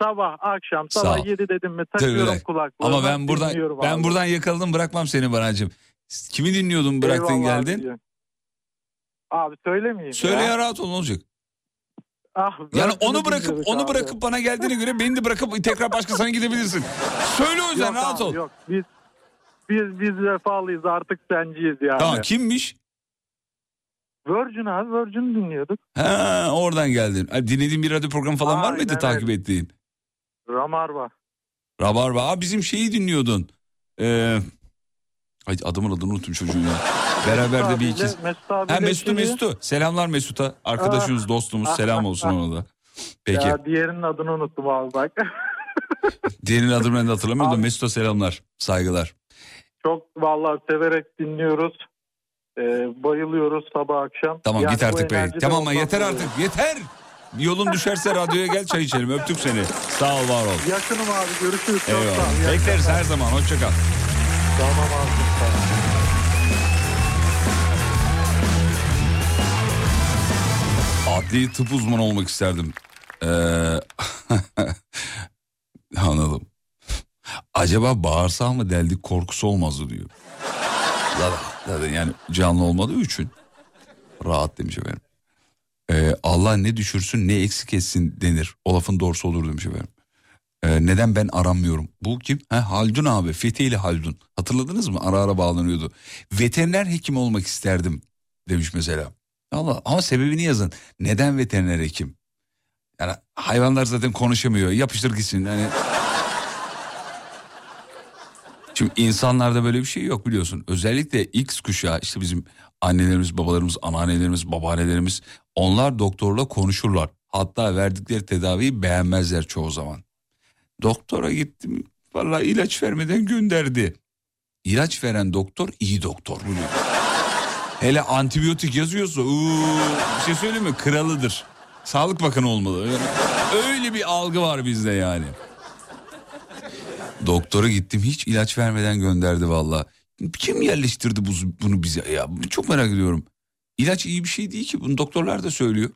Sabah akşam sabah ol. 7 dedim mi takıyorum öyle. kulaklığımı. Ama ben buradan ben abi. buradan yakaladım bırakmam seni Barancığım. Kimi dinliyordun bıraktın Eyvallah geldin? abicim. Abi söylemeyeyim Söyle ya. ya rahat ol ne olacak? Ah, Yani onu bırakıp onu abi. bırakıp bana geldiğine göre beni de bırakıp tekrar başkasına gidebilirsin. Söyle o yüzden Yok rahat abi, ol. Yok biz biz biz vefalıyız artık senciyiz yani. Tamam kimmiş? Virgin abi Virgin dinliyorduk. Ha oradan geldin. Dinlediğin bir radyo programı falan var mıydı Aynen takip ettiğin? Ramarva. Rabarba. Aa, bizim şeyi dinliyordun. Ee, ay adamın adını unuttum çocuğun ya. Beraber de bir iki. Abiyle, Mesut abiyle Ha Mesut'u şeyi- Mesut'u. Selamlar Mesut'a. Arkadaşımız, dostumuz. Selam olsun ona da. Peki. Ya diğerinin adını unuttum abi bak. (laughs) Diğerinin adını ben de hatırlamıyorum da Mesut'a selamlar. Saygılar. Çok vallahi severek dinliyoruz. Ee, bayılıyoruz sabah akşam. Tamam Yani git artık be. enerji de Tamam ama yeter artık. Yeter. Yolun düşerse radyoya gel çay içelim. Öptük seni. Sağ ol var ol. Yakınım abi görüşürüz. Eyvallah. Bekleriz her zaman. Hoşça kal. Tamam abi. Tamam. Adli tıp uzmanı olmak isterdim. Ee, (laughs) anladım. Acaba bağırsağım mı deldik korkusu olmazdı diyor. Zaten, zaten yani canlı olmadığı için rahat demiş efendim. Ee, Allah ne düşürsün ne eksik etsin denir. O lafın doğrusu olur demiş efendim. Ee, neden ben aranmıyorum? Bu kim? Ha, Haldun abi. Fetheli Haldun. Hatırladınız mı? Ara ara bağlanıyordu. Veteriner hekim olmak isterdim demiş mesela. Allah ama sebebini yazın. Neden veteriner hekim? Yani hayvanlar zaten konuşamıyor. Yapıştır gitsin. Hani Şimdi insanlarda böyle bir şey yok biliyorsun. Özellikle X kuşağı işte bizim annelerimiz, babalarımız, anneannelerimiz, babaannelerimiz onlar doktorla konuşurlar. Hatta verdikleri tedaviyi beğenmezler çoğu zaman. Doktora gittim vallahi ilaç vermeden gönderdi. İlaç veren doktor iyi doktor biliyor. Hele antibiyotik yazıyorsa uuu, bir şey söyleyeyim mi kralıdır. Sağlık Bakanı olmalı. Öyle bir algı var bizde yani. Doktora gittim hiç ilaç vermeden gönderdi valla. Kim yerleştirdi bu, bunu bize ya? Çok merak ediyorum. İlaç iyi bir şey değil ki bunu doktorlar da söylüyor.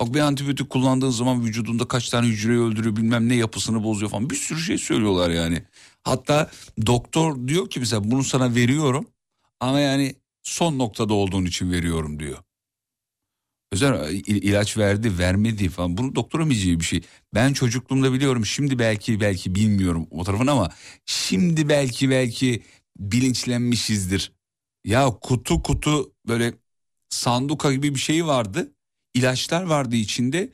Bak bir antibiyotik kullandığın zaman vücudunda kaç tane hücreyi öldürüyor bilmem ne yapısını bozuyor falan. Bir sürü şey söylüyorlar yani. Hatta doktor diyor ki mesela bunu sana veriyorum ama yani son noktada olduğun için veriyorum diyor. Özel il- ilaç verdi vermedi falan bunu bileceği bir şey. Ben çocukluğumda biliyorum şimdi belki belki bilmiyorum o tarafını ama şimdi belki belki bilinçlenmişizdir. Ya kutu kutu böyle sanduka gibi bir şey vardı. İlaçlar vardı içinde.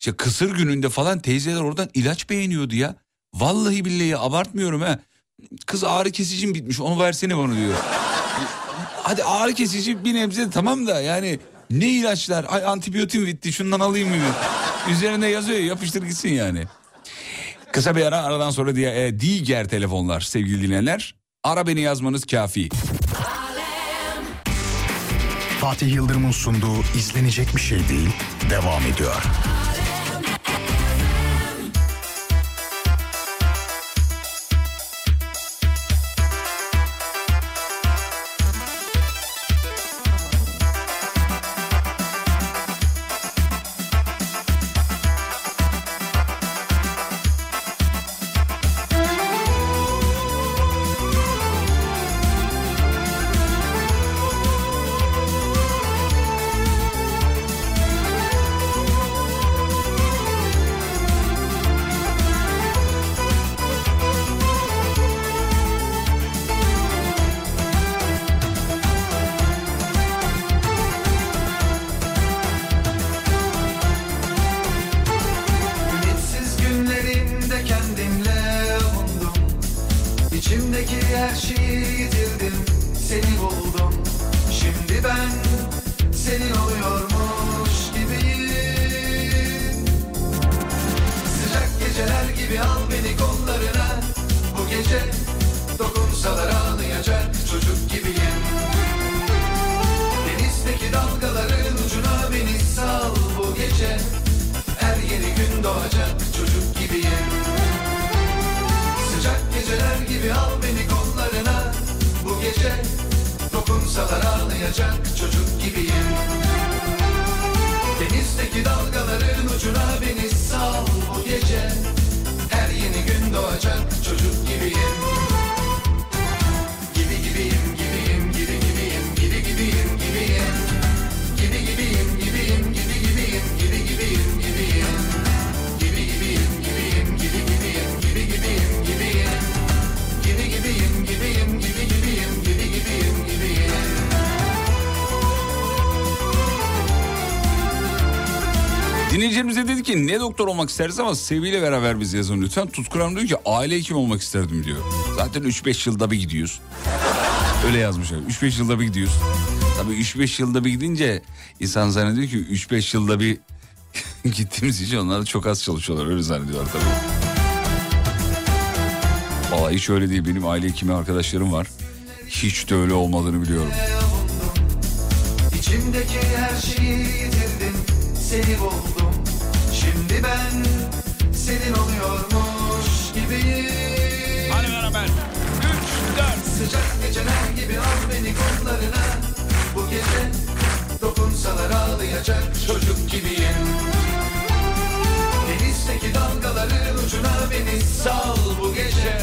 İşte kısır gününde falan teyzeler oradan ilaç beğeniyordu ya. Vallahi billahi abartmıyorum ha. Kız ağrı kesicim bitmiş onu versene bana diyor. Hadi ağrı kesici bir nebze tamam da yani ne ilaçlar? Ay antibiyotim bitti şundan alayım mı? Üzerinde yazıyor yapıştır gitsin yani. Kısa bir ara aradan sonra diye e, diğer telefonlar sevgili dinleyenler. Ara beni yazmanız kafi. Fatih Yıldırım'ın sunduğu izlenecek bir şey değil devam ediyor. Gibi al beni kollarına. Bu gece dokunsalar ağlayacak çocuk gibiyim. Denizdeki dalgaların ucuna beni sal. Bu gece Her yeni gün doğacak çocuk gibiyim Dinleyicilerimiz de dedi ki ne doktor olmak isteriz ama seviyle beraber biz yazın lütfen. Tutkuram diyor ki aile hekimi olmak isterdim diyor. Zaten 3-5 yılda bir gidiyoruz. Öyle yazmış abi. 3-5 yılda bir gidiyoruz. Tabii 3-5 yılda bir gidince insan zannediyor ki 3-5 yılda bir (laughs) gittiğimiz için onlar da çok az çalışıyorlar. Öyle zannediyorlar tabii. Vallahi hiç öyle değil. Benim aile hekimi arkadaşlarım var. Hiç de öyle olmadığını biliyorum. İçimdeki her şeyi yitirdim Seni buldum Şimdi ben senin oluyormuş gibiyim. Hadi beraber. 3, 4. Sıcak geceler gibi al beni kollarına. Bu gece dokunsalar ağlayacak çocuk gibiyim. Denizdeki dalgaların ucuna beni sal. Bu gece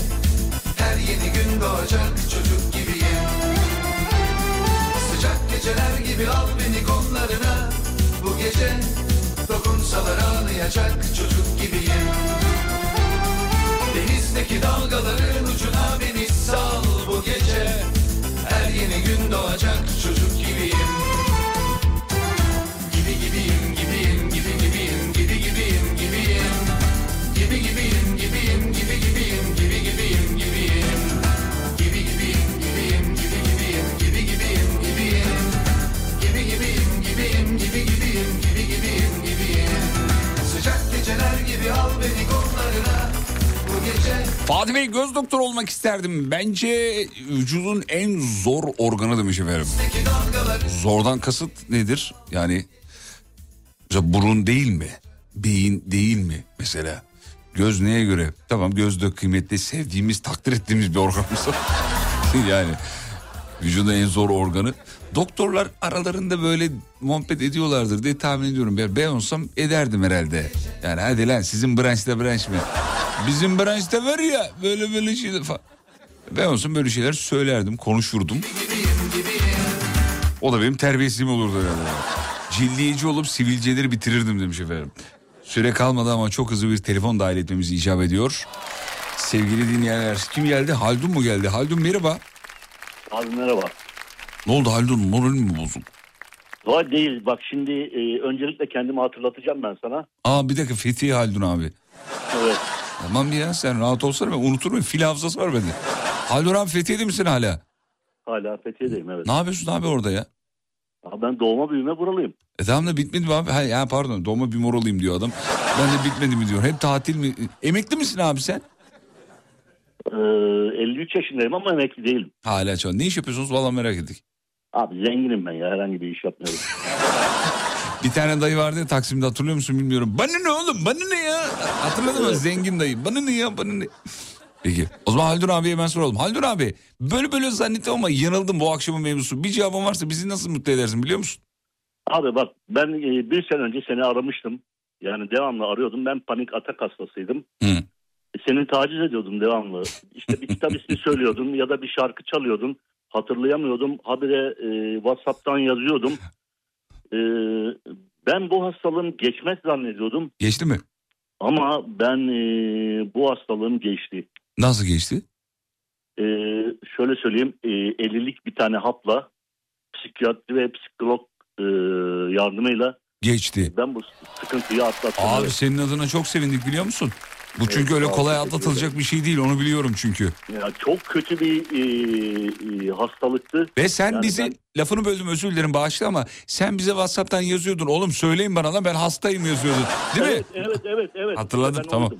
Her yeni gün doğacak çocuk gibiyim. Sıcak geceler gibi al beni kollarına. Bu gece dokunsalar ağlayacak çocuk gibiyim. Denizdeki dalgaların ucuna beni sal bu gece. Her yeni gün doğacak çocuk Gibi Fatih Bey göz doktoru olmak isterdim. Bence vücudun en zor organı demiş efendim. Zordan kasıt nedir? Yani mesela burun değil mi? Beyin değil mi mesela? Göz neye göre? Tamam göz de kıymetli, sevdiğimiz, takdir ettiğimiz bir organımız. (laughs) yani vücudun en zor organı. Doktorlar aralarında böyle muhabbet ediyorlardır diye tahmin ediyorum. Ben, ben olsam ederdim herhalde. Yani hadi lan sizin branşta branş mı? Bizim branşta var ya böyle böyle şeyler falan. Ben olsam böyle şeyler söylerdim, konuşurdum. O da benim terbiyesizliğim olurdu herhalde. Cildiyici olup sivilceleri bitirirdim demiş efendim. Süre kalmadı ama çok hızlı bir telefon dahil etmemiz icap ediyor. Sevgili dinleyenler kim geldi? Haldun mu geldi? Haldun merhaba. Abi merhaba. Ne oldu Haldun moralin mi bozuk? Var değil. Bak şimdi e, öncelikle kendimi hatırlatacağım ben sana. Aa bir dakika Fethi Haldun abi. Evet. Tamam ya sen rahat olsana ben unuturum. Fil hafızası var bende. Haldun abi Fethiye'de misin hala? Hala Fethiye'deyim evet. Ne yapıyorsun abi orada ya? Abi ben doğma büyüme buralıyım. E tamam da bitmedi mi abi? Ha, ya pardon doğma bir moralıyım diyor adam. Ben de bitmedi mi diyor. Hep tatil mi? Emekli misin abi sen? Ee, 53 yaşındayım ama emekli değilim. Hala çok. Ne iş yapıyorsunuz? Valla merak ettik. Abi zenginim ben ya herhangi bir iş yapmıyorum. (laughs) Bir tane dayı vardı ya Taksim'de hatırlıyor musun bilmiyorum. Bana ne oğlum bana ne ya? Hatırladın mı? Zengin dayı. Bana ne ya bana ne? Peki o zaman Haldun abiye hemen soralım. Haldun abi böyle böyle zannettim ama yanıldım bu akşamın mevzusu. Bir cevabın varsa bizi nasıl mutlu edersin biliyor musun? Abi bak ben e, bir sene önce seni aramıştım. Yani devamlı arıyordum. Ben panik atak hastasıydım. Hı. E, Seni taciz ediyordum devamlı. İşte bir kitap ismi (laughs) söylüyordun ya da bir şarkı çalıyordun. Hatırlayamıyordum. Habire e, WhatsApp'tan yazıyordum. E, ben bu hastalığım geçmez zannediyordum. Geçti mi? Ama ben e, bu hastalığım geçti. Nasıl geçti? E, şöyle söyleyeyim. E, 50'lik bir tane hapla psikiyatri ve psikolog e, yardımıyla Geçti. ben bu sıkıntıyı atlattım. Abi senin adına çok sevindik biliyor musun? Bu çünkü Evet, öyle kolay atlatılacak bir şey değil onu biliyorum çünkü. Ya çok kötü bir e, e, hastalıktı. Ve sen Yani bizi ben- lafını böldüm özür dilerim bağışla ama sen bize WhatsApp'tan yazıyordun. Oğlum söyleyin bana lan ben hastayım yazıyordun. Değil mi? evet, Evet evet evet. Hatırladım Ben tamam. oldum.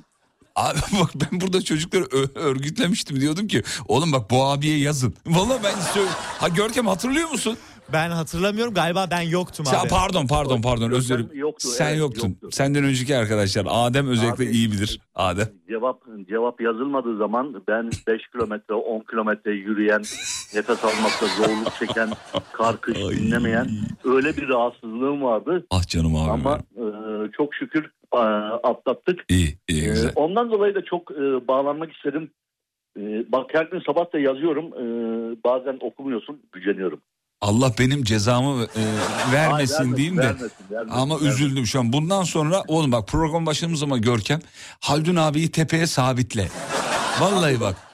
Abi (laughs) bak ben burada çocukları ö- örgütlemiştim diyordum ki oğlum bak bu abiye yazın. (laughs) Vallahi ben söyle. Ha Görkem hatırlıyor musun? Ben hatırlamıyorum galiba ben yoktum Sen, abi. pardon pardon pardon özür dilerim. yoktu, Sen evet, yoktun. yoktu. Senden önceki arkadaşlar Adem özellikle Abi- iyi bilir. Adem. Cevap cevap yazılmadığı zaman ben 5 kilometre 10 kilometre yürüyen, nefes almakta zorluk çeken, kar kış dinlemeyen öyle bir rahatsızlığım vardı. Ah canım abi. Ama e, çok şükür e, atlattık. İyi iyi E, güzel. ondan dolayı da çok e, bağlanmak istedim. E, bak her gün sabah da yazıyorum. E, bazen okumuyorsun, güceniyorum. Allah benim cezamı e, vermesin vermesin, diyeyim de. vermesin, vermesin, ama vermesin. üzüldüm şu an. Bundan sonra oğlum bak program başladığımız zaman Görkem Haldun abiyi tepeye sabitle. Vallahi bak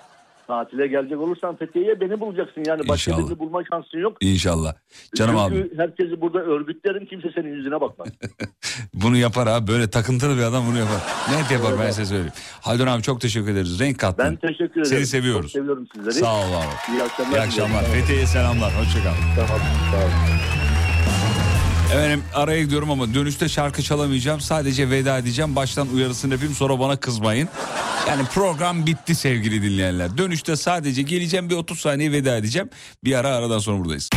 Tatile gelecek olursan Fethiye'ye beni bulacaksın. Yani başka İnşallah. birini bulma şansın yok. inşallah. Canım abi Çünkü herkesi burada örgütlerim kimse senin yüzüne bakmaz. (laughs) bunu yapar abi böyle takıntılı bir adam bunu yapar. Net yapar ben size söyleyeyim. Haldun abi çok teşekkür ederiz. Renk kattın. Ben teşekkür ederim. Seni seviyoruz. Çok seviyorum sizleri. Sağ ol abi. İyi akşamlar. İyi akşamlar. Fethiye'ye selamlar. Hoşçakal. Tamam, sağ olun. Efendim araya gidiyorum ama dönüşte şarkı çalamayacağım. Sadece veda edeceğim. Baştan uyarısını yapayım sonra bana kızmayın. Yani program bitti sevgili dinleyenler. Dönüşte sadece geleceğim bir 30 saniye veda edeceğim. Bir ara aradan sonra buradayız.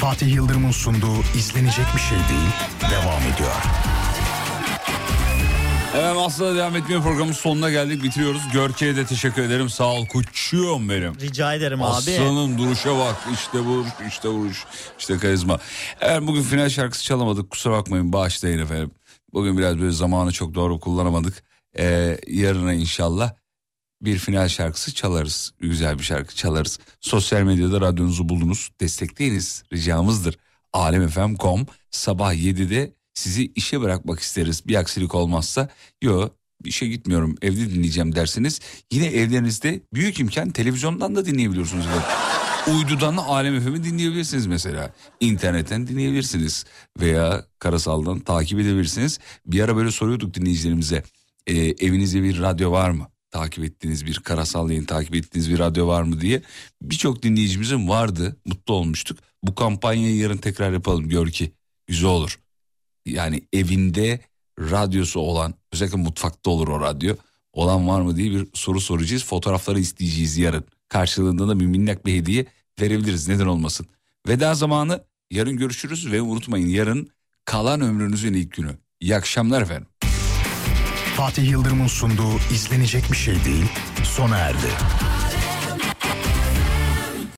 Fatih Yıldırım'ın sunduğu izlenecek bir şey değil devam ediyor. Evet aslında devam etmiyor programın sonuna geldik bitiriyoruz. Görke'ye de teşekkür ederim. Sağ ol kuçuyorum benim. Rica ederim abi. Aslanım duruşa bak işte vuruş işte vuruş işte karizma. Evet bugün final şarkısı çalamadık kusura bakmayın bağışlayın efendim. Bugün biraz böyle zamanı çok doğru kullanamadık. Ee, yarına inşallah bir final şarkısı çalarız. Güzel bir şarkı çalarız. Sosyal medyada radyonuzu buldunuz. Destekleyiniz ricamızdır. Alemfm.com sabah 7'de sizi işe bırakmak isteriz. Bir aksilik olmazsa yo işe gitmiyorum evde dinleyeceğim derseniz yine evlerinizde büyük imkan televizyondan da dinleyebiliyorsunuz. Uydudan da Alem FM'i dinleyebilirsiniz mesela. İnternetten dinleyebilirsiniz veya karasaldan takip edebilirsiniz. Bir ara böyle soruyorduk dinleyicilerimize. e, evinizde bir radyo var mı? Takip ettiğiniz bir karasal yayın takip ettiğiniz bir radyo var mı diye. Birçok dinleyicimizin vardı. Mutlu olmuştuk. Bu kampanyayı yarın tekrar yapalım. Gör ki güzel olur. Yani evinde radyosu olan özellikle mutfakta olur o radyo. Olan var mı diye bir soru soracağız. Fotoğrafları isteyeceğiz yarın. Karşılığında da bir minnak bir hediye verebiliriz. Neden olmasın. Veda zamanı yarın görüşürüz ve unutmayın yarın kalan ömrünüzün ilk günü. İyi akşamlar efendim. Fatih Yıldırım'ın sunduğu izlenecek bir şey değil sona erdi.